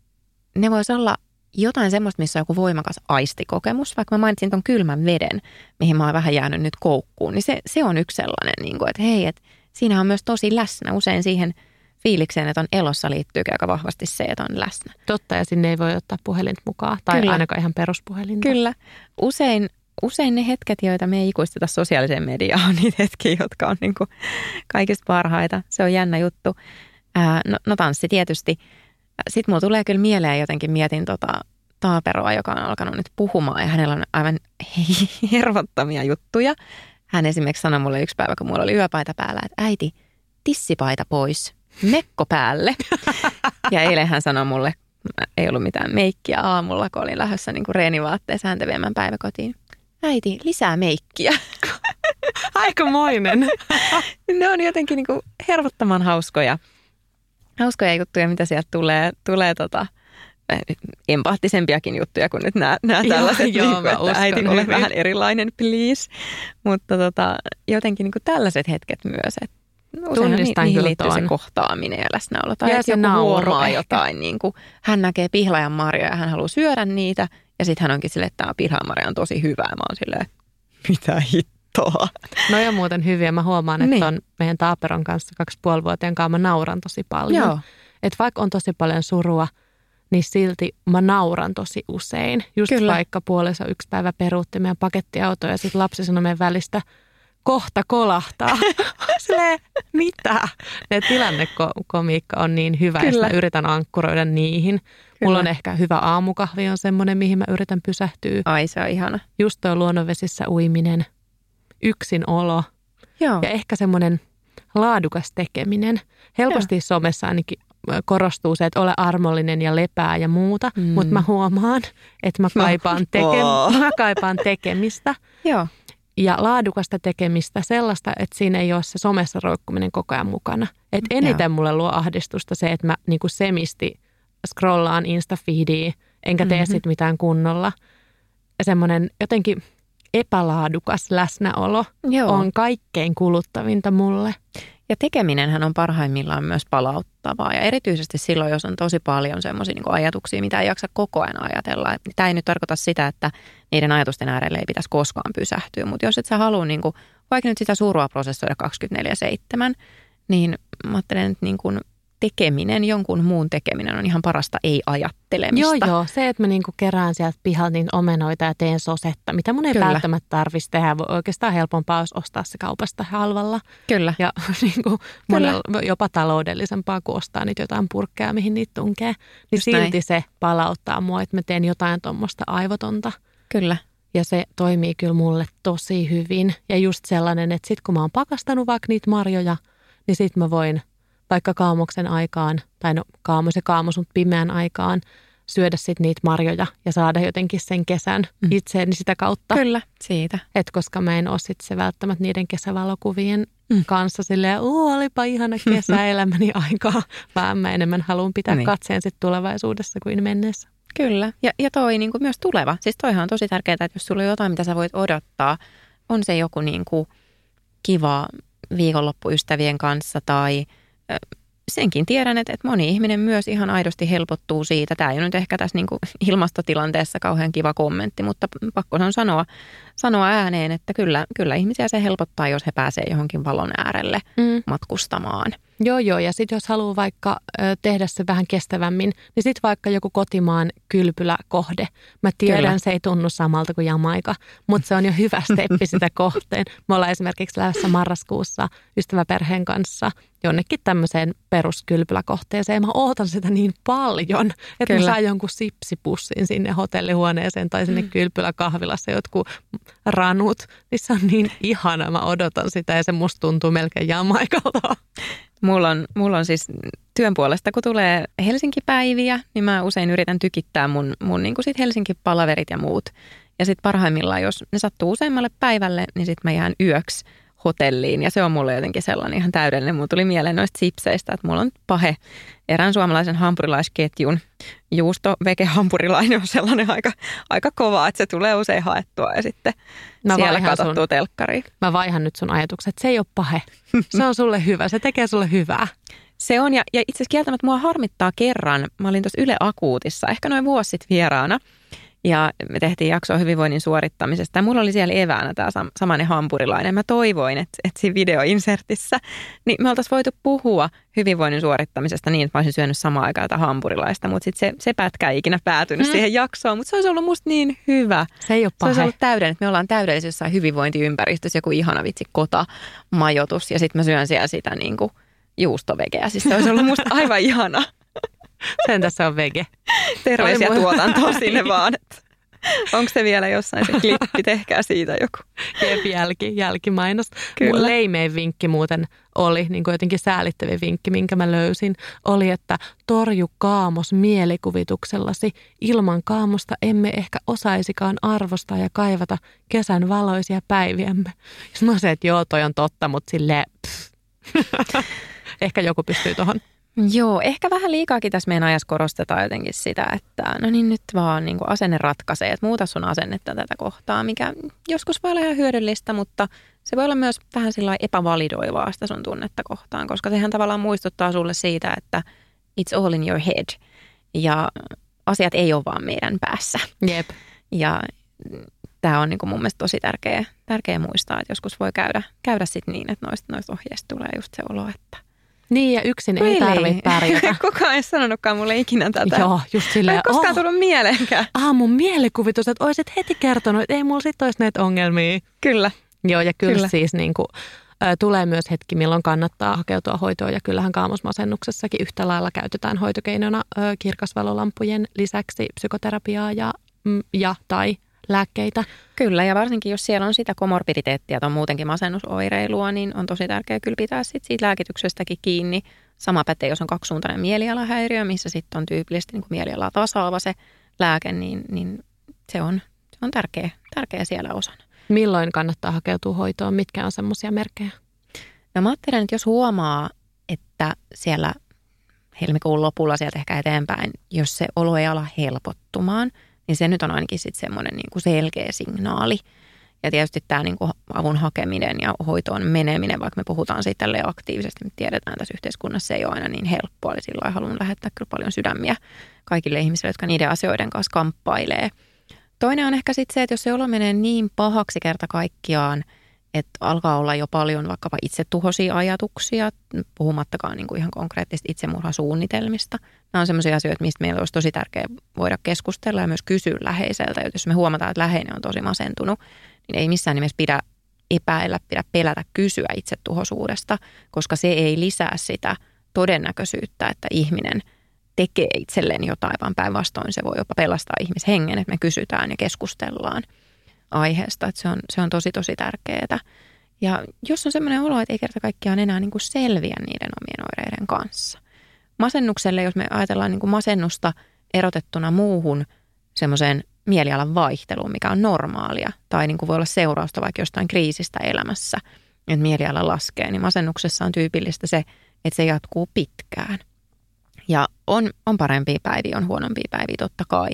ne vois olla jotain semmoista, missä on joku voimakas aistikokemus. Vaikka mä mainitsin ton kylmän veden, mihin mä oon vähän jäänyt nyt koukkuun, niin se, se on yksi sellainen, niin kuin, että hei, että siinä on myös tosi läsnä. Usein siihen fiilikseen, että on elossa liittyy aika vahvasti se, että on läsnä. Totta, ja sinne ei voi ottaa puhelinta mukaan, tai Kyllä. ainakaan ihan peruspuhelinta. Kyllä. Usein, usein ne hetket, joita me ei ikuisteta sosiaaliseen mediaan, on niitä hetkiä, jotka on niin kuin kaikista parhaita. Se on jännä juttu. Ää, no, no tanssi tietysti. Sitten mulla tulee kyllä mieleen jotenkin, mietin tota Taaperoa, joka on alkanut nyt puhumaan ja hänellä on aivan hervottamia juttuja. Hän esimerkiksi sanoi mulle yksi päivä, kun mulla oli yöpaita päällä, että äiti, tissipaita pois, mekko päälle. ja eilen hän sanoi mulle, ei ollut mitään meikkiä aamulla, kun olin lähdössä niin reenivaatteessa häntä viemään päiväkotiin. Äiti, lisää meikkiä. Aikamoinen. ne on jotenkin niin kuin hervottoman hauskoja, hauskoja juttuja, mitä sieltä tulee, tulee tota, empaattisempiakin juttuja kuin nyt nämä, nämä Joo, tällaiset, joo, niin kuin, että äiti ole vähän erilainen, please. Mutta tota, jotenkin niin kuin tällaiset hetket myös, että no, Tunnistan niihin kyllä liittyy se kohtaaminen ja läsnäolo. Tai Ja se joku huomaa jotain, niin kuin, hän näkee pihlajan marjoja ja hän haluaa syödä niitä. Ja sitten hän onkin silleen, että tämä pihlajanmarja on tosi hyvä. Mä oon silleen, mitä hittoa. No ja muuten hyviä. Mä huomaan, että Niin. on meidän Taaperon kanssa kaksi puoli vuoteen kanssa mä nauran tosi paljon. Joo. Että vaikka on tosi paljon surua, niin silti mä nauran tosi usein. Just Kyllä. Kyllä. vaikka puolessa yksi päivä peruutti meidän pakettiauto ja sitten lapsi sanoi meidän välistä, kohta kolahtaa. Silleen, mitä? Ne tilannekomiikka on niin hyvä, Kyllä. yritän ankkuroida niihin. Mulla on ehkä hyvä aamukahvi on semmoinen, mihin mä yritän pysähtyä. Ai se on ihana. Just tuo luonnonvesissä uiminen, yksin olo Joo. ja ehkä semmoinen laadukas tekeminen. Helposti somessa ainakin korostuu se, että ole armollinen ja lepää ja muuta, Mm. mutta mä huomaan, että mä kaipaan, teke- oo. mä kaipaan tekemistä Joo. Ja laadukasta tekemistä, sellaista, että siinä ei ole se somessa roikkuminen koko ajan mukana. Et Joo. eniten mulle luo ahdistusta se, että mä niinku semisti scrollaan Instafeediä, enkä tee Mhm. sit mitään kunnolla. Semmoinen jotenkin epälaadukas läsnäolo Joo. on kaikkein kuluttavinta mulle. Ja tekeminenhän on parhaimmillaan myös palauttavaa ja erityisesti silloin, jos on tosi paljon semmoisia niin ajatuksia, mitä ei jaksa koko ajan ajatella. Tämä ei nyt tarkoita sitä, että niiden ajatusten äärelle ei pitäisi koskaan pysähtyä, mutta jos et sä halua niin kuin, vaikka nyt sitä surua prosessoida 24-7, niin mä ajattelen, että niin kuin tekeminen, jonkun muun tekeminen on ihan parasta ei-ajattelemista. Joo, joo. Se, että mä niinku kerään sieltä pihalta niin omenoita ja teen sosetta, mitä mun ei Kyllä. välttämättä tarvitsisi tehdä. Voi oikeastaan helpompaa olisi ostaa se kaupasta halvalla. Kyllä. Ja niinku, monella jopa taloudellisempaa kuin ostaa niitä jotain purkkeja, mihin niitä tunkee. Niin Just silti näin. se palauttaa mua, että mä teen jotain tuommoista aivotonta. Kyllä. Ja se toimii kyllä mulle tosi hyvin. Ja just sellainen, että sit kun mä oon pakastanut vaikka niitä marjoja, niin sit mä voin vaikka kaamoksen aikaan, tai no kaamos ja kaamos, mutta pimeän aikaan, syödä sit niitä marjoja ja saada jotenkin sen kesän Mm. itseeni sitä kautta. Kyllä, siitä. Et koska mä en ole sit se välttämättä niiden kesävalokuvien Mm. kanssa silleen, uu, olipa ihana kesäelämäni aikaa, vaan mä enemmän haluan pitää Niin. katseen sit tulevaisuudessa kuin menneessä. Kyllä. Ja, ja toi niin kuin myös tuleva. Siis toihan on tosi tärkeää, että jos sulla on jotain, mitä sä voit odottaa, on se joku niin kuin kiva viikonloppu ystävien kanssa tai senkin tiedän, että, että moni ihminen myös ihan aidosti helpottuu siitä. Tämä ei ole nyt ehkä tässä niin kuin ilmastotilanteessa kauhean kiva kommentti, mutta pakko on sanoa, sanoa ääneen, että kyllä, kyllä ihmisiä se helpottaa, jos he pääsee johonkin valon äärelle Mm. matkustamaan. Joo, joo. Ja sitten jos haluaa vaikka ö, tehdä se vähän kestävämmin, niin sitten vaikka joku kotimaan kylpyläkohde. Mä tiedän, Kyllä. se ei tunnu samalta kuin Jamaika, mutta se on jo hyvä steppi sitä kohteen. Me ollaan esimerkiksi lähdössä marraskuussa ystäväperheen kanssa jonnekin tämmöiseen peruskylpyläkohteeseen. Mä ootan sitä niin paljon, että mä Kyllä. saan jonkun sipsipussin sinne hotellihuoneeseen tai sinne kylpyläkahvilassa jotkut ranut. Niin se on niin ihana, mä odotan sitä ja se musta tuntuu melkein Jamaikalta. Mulla on, mulla on siis työn puolesta, kun tulee Helsinki-päiviä, niin mä usein yritän tykittää mun, mun niin sit Helsinki-palaverit ja muut. Ja sitten parhaimmillaan, jos ne sattuu useammalle päivälle, niin sitten mä jään yöksi hotelliin. Ja se on mulle jotenkin sellainen ihan täydellinen. Mulla tuli mieleen noista sipseistä, että mulla on pahe erään suomalaisen hampurilaisketjun juusto vege hampurilainen on sellainen aika, aika kova, että se tulee usein haettua ja sitten Mä siellä vaihan sun- telkkariin. Mä vaihan nyt sun ajatukset. Se ei ole pahe. Se on sulle hyvä. Se tekee sulle hyvää. Se on, ja, ja itse asiassa kieltämättä mua harmittaa kerran. Mä olin tuossa Yle Akuutissa, ehkä noin vuosi sitten vieraana. Ja me tehtiin jaksoa hyvinvoinnin suorittamisesta. Ja mulla oli siellä eväänä tämä sam- samainen hampurilainen. Mä toivoin, että, että siinä videoinsertissä, niin me oltaisiin voitu puhua hyvinvoinnin suorittamisesta niin, että mä olisin syönyt samaan aikaan tätä hampurilaista. Mutta sitten se, se pätkä ei ikinä päätynyt Mm. siihen jaksoon. Mutta se olisi ollut musta niin hyvä. Se ei ole Se olisi pahe. ollut täydellinen, että me ollaan täydellisessä jossain hyvinvointiympäristössä, joku ihana vitsi kota-majoitus ja sitten mä syön siellä sitä niin kuin juustovegeä. Siis se olisi ollut musta aivan ihana. Sen tässä on vege. Terveisiä tuotantoa sinne vaan. että Onko se vielä jossain se klippi? Tehkää siitä joku. Jep, jälki, jälkimainos. Kyllä. Mun leimein vinkki muuten oli, niin kuin jotenkin säälittävä vinkki, minkä mä löysin, oli, että torju kaamos mielikuvituksellasi. Ilman kaamosta emme ehkä osaisikaan arvostaa ja kaivata kesän valoisia päiviämme. Sitten mä sanoin, että joo, toi on totta, mutta silleen, pff. ehkä joku pystyy tuohon. Joo, ehkä vähän liikaakin tässä meidän ajassa korostetaan jotenkin sitä, että no niin nyt vaan niin kuin asenne ratkaisee, että muuta sun asennetta tätä kohtaa, mikä joskus voi olla ihan hyödyllistä, mutta se voi olla myös vähän sillä epävalidoivaa sitä sun tunnetta kohtaan, koska sehän tavallaan muistuttaa sulle siitä, että it's all in your head ja asiat ei ole vaan meidän päässä. Jep. Ja tämä on niin kuin mun mielestä tosi tärkeä, tärkeä muistaa, että joskus voi käydä, käydä sit niin, että noista, noista ohjeista tulee just se olo, että Niin ja yksin ei tarvitse pärjätä. Kukaan ei sanonutkaan mulle ikinä tätä. Joo, just Ei silleen, ole koskaan oh, tullut mieleenkään. ah, mun mielikuvitus, että olisit heti kertonut, että ei mulla sit olisi näitä ongelmia. Kyllä. Joo, ja kyllä, Kyllä. siis niin kuin, ä, tulee myös hetki, milloin kannattaa hakeutua hoitoon. Ja kyllähän kaamosmasennuksessakin yhtä lailla käytetään hoitokeinona ä, kirkasvalolampujen lisäksi psykoterapiaa ja, mm, ja tai lääkkeitä. Kyllä, ja varsinkin jos siellä on sitä komorbiditeettia tai muutenkin masennusoireilua, niin on tosi tärkeää kyllä pitää sit siitä lääkityksestäkin kiinni. Sama pätee, jos on kaksisuuntainen mielialahäiriö, missä sitten on tyypillisesti niin mielialaa tasaava se lääke, niin, niin se, on, se on tärkeä, tärkeä siellä osana. Milloin kannattaa hakeutua hoitoon? Mitkä on semmoisia merkkejä? No mä ajattelen, että jos huomaa, että siellä helmikuun lopulla sieltä ehkä eteenpäin, jos se olo ei ala helpottumaan, niin se nyt on ainakin sitten semmoinen niin kuin selkeä signaali. Ja tietysti tämä niin kuin avun hakeminen ja hoitoon meneminen, vaikka me puhutaan siitä aktiivisesti, me tiedetään tässä yhteiskunnassa se ei ole aina niin helppoa. Eli silloin haluan lähettää kyllä paljon sydämiä kaikille ihmisille, jotka niiden asioiden kanssa kamppailee. Toinen on ehkä sitten se, että jos se olo menee niin pahaksi kerta kaikkiaan, että alkaa olla jo paljon vaikkapa itsetuhoisia ajatuksia, puhumattakaan niin kuin ihan konkreettisesti itsemurhasuunnitelmista. Nämä on sellaisia asioita, mistä meillä olisi tosi tärkeää voida keskustella ja myös kysyä läheiseltä. Jos me huomataan, että läheinen on tosi masentunut, niin ei missään nimessä pidä epäillä, pidä pelätä kysyä itsetuhoisuudesta, koska se ei lisää sitä todennäköisyyttä, että ihminen tekee itselleen jotain, vaan päinvastoin se voi jopa pelastaa ihmishengen, että me kysytään ja keskustellaan aiheesta. Että se, on, se on tosi tosi tärkeää. Ja jos on sellainen olo, että ei kerta kaikkiaan enää niin kuin selviä niiden omien oireiden kanssa. Masennukselle, jos me ajatellaan niin kuin masennusta erotettuna muuhun semmoiseen mielialan vaihteluun, mikä on normaalia, tai niin kuin voi olla seurausta vaikka jostain kriisistä elämässä, että mieliala laskee, niin masennuksessa on tyypillistä se, että se jatkuu pitkään. Ja on, on parempia päiviä, on huonompia päiviä totta kai,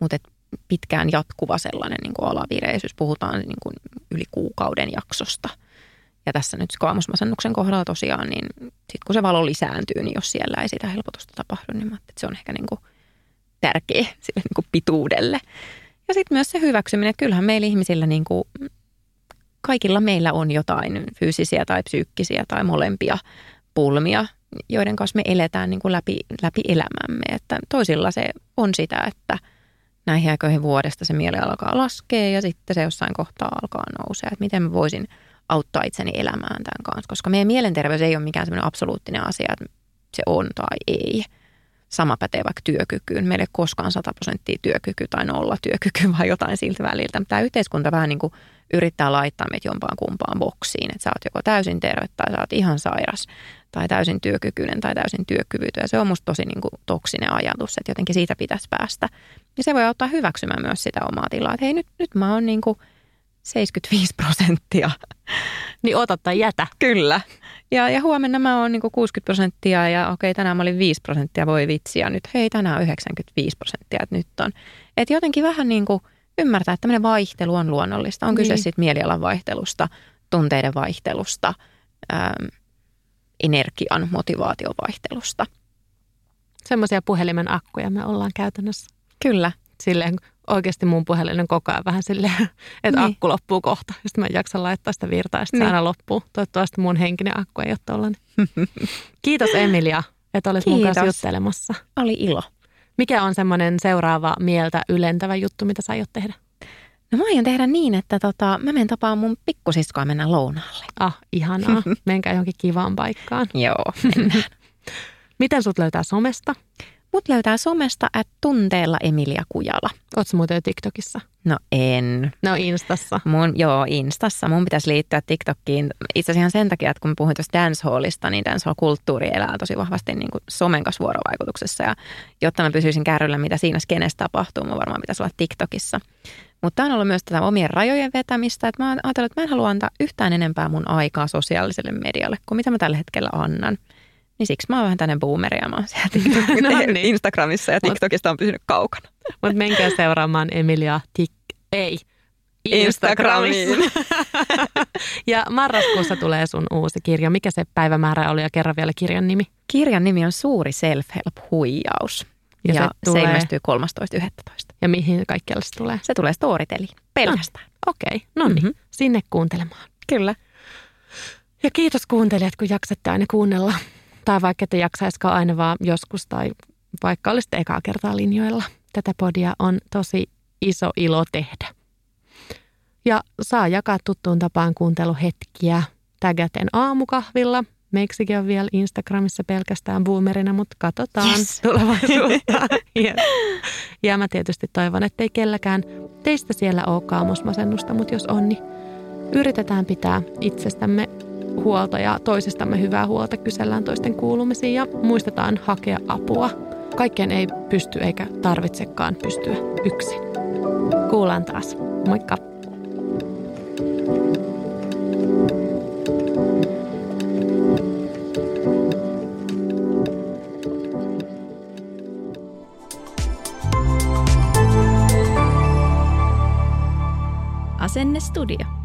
mutta et pitkään jatkuva sellainen niin kuin alavireisyys, puhutaan niin kuin yli kuukauden jaksosta. Ja tässä nyt kaamosmasennuksen kohdalla tosiaan, niin sitten kun se valo lisääntyy, niin jos siellä ei sitä helpotusta tapahdu, niin että se on ehkä niin kuin tärkeä sille niin kuin pituudelle. Ja sitten myös se hyväksyminen, että kyllähän meillä ihmisillä niin kuin, kaikilla meillä on jotain fyysisiä tai psyykkisiä tai molempia pulmia, joiden kanssa me eletään niin kuin läpi, läpi elämämme. Että toisilla se on sitä, että näihin aikoihin vuodesta se mieli alkaa laskea ja sitten se jossain kohtaa alkaa nousea. Että miten mä voisin auttaa itseni elämään tämän kanssa, koska meidän mielenterveys ei ole mikään semmoinen absoluuttinen asia, että se on tai ei. Sama pätee vaikka työkykyyn. Meillä ei koskaan 100 prosenttia työkyky tai nolla työkyky, vaan jotain siltä väliltä. Tämä yhteiskunta vähän niin kuin yrittää laittaa meitä jompaan kumpaan boksiin, että sä oot joko täysin terve tai sä oot ihan sairas tai täysin työkykyinen tai täysin työkyvytön. Ja se on musta tosi niin kuin toksinen ajatus, että jotenkin siitä pitäisi päästä. Ja se voi auttaa hyväksymään myös sitä omaa tilaa, että hei nyt, nyt mä oon niin kuin 75 prosenttia. Niin ota tai jätä. Kyllä. Ja, ja huomenna mä oon niin 60 prosenttia ja okei tänään mä olin 5 prosenttia, voi vitsi. Ja nyt hei tänään 95 prosenttia, että nyt on. Että jotenkin vähän niin kuin ymmärtää, että tämmöinen vaihtelu on luonnollista. On niin. kyse sitten mielialan vaihtelusta, tunteiden vaihtelusta, äm, energian, motivaation vaihtelusta. Semmoisia puhelimen akkuja me ollaan käytännössä. Kyllä. Silleen oikeasti mun puhelin on koko ajan vähän silleen, että niin. akku loppuu kohta. Sitten mä en jaksa laittaa sitä virtaa ja sitten niin. se aina loppuu. Toivottavasti mun henkinen akku ei ole tollainen. Kiitos Emilia, että olit Kiitos. mun kanssa juttelemassa. Oli ilo. Mikä on semmoinen seuraava mieltä ylentävä juttu, mitä sä aiot tehdä? No mä aion tehdä niin, että tota, mä menen tapaan mun pikkusiskoa mennä lounaalle. Ah, ihanaa. Menkää johonkin kivaan paikkaan. Joo, mennään. Miten sut löytää somesta? Mut löytää somesta at tunteella Emilia Kujala. Ootko muuten TikTokissa? No en. No Instassa. Mun, joo, Instassa. Mun pitäisi liittyä TikTokkiin. Itse asiassa sen takia, että kun puhuin tuosta dancehallista, niin dancehall-kulttuuri elää tosi vahvasti niin kuin somen kanssa vuorovaikutuksessa. Ja jotta mä pysyisin kärryllä, mitä siinä skenessä tapahtuu, mä varmaan pitäisi olla TikTokissa. Mutta on ollut myös tätä omien rajojen vetämistä, että mä ajatellut, että mä en halua antaa yhtään enempää mun aikaa sosiaaliselle medialle kuin mitä mä tällä hetkellä annan. Niin siksi mä oon vähän tänne boomeri ja mä oon no niin. Instagramissa ja TikTokista on pysynyt kaukana. Mutta menkää seuraamaan Emilia Tik... Ei. Instagramissa. ja marraskuussa tulee sun uusi kirja. Mikä se päivämäärä oli ja kerran vielä kirjan nimi? Kirjan nimi on Suuri self-help-huijaus. Ja, ja se, tulee... se ilmestyy 13.11. Ja mihin kaikkialle se tulee? Se tulee Storyteliin. Pelkästään. No, Okei, okay. no niin. Mm-hmm. Sinne kuuntelemaan. Kyllä. Ja kiitos kuuntelijat, kun jaksatte aina kuunnella. Tai vaikka ette jaksaisikaan aina vaan joskus tai vaikka olisitte ekaa kertaa linjoilla. Tätä podia on tosi iso ilo tehdä. Ja saa jakaa tuttuun tapaan kuunteluhetkiä tägäten aamukahvilla. Meksikin on vielä Instagramissa pelkästään boomerina, mutta katsotaan yes. tulevaisuutta. yes. Ja mä tietysti toivon, ettei kelläkään teistä siellä ole kaamosmasennusta, mutta jos on, niin yritetään pitää itsestämme huolta ja toisistamme hyvää huolta, kysellään toisten kuulumisiin ja muistetaan hakea apua. Kaikkeen ei pysty eikä tarvitsekaan pystyä yksin. Kuullaan taas. Moikka! Asenne Studio.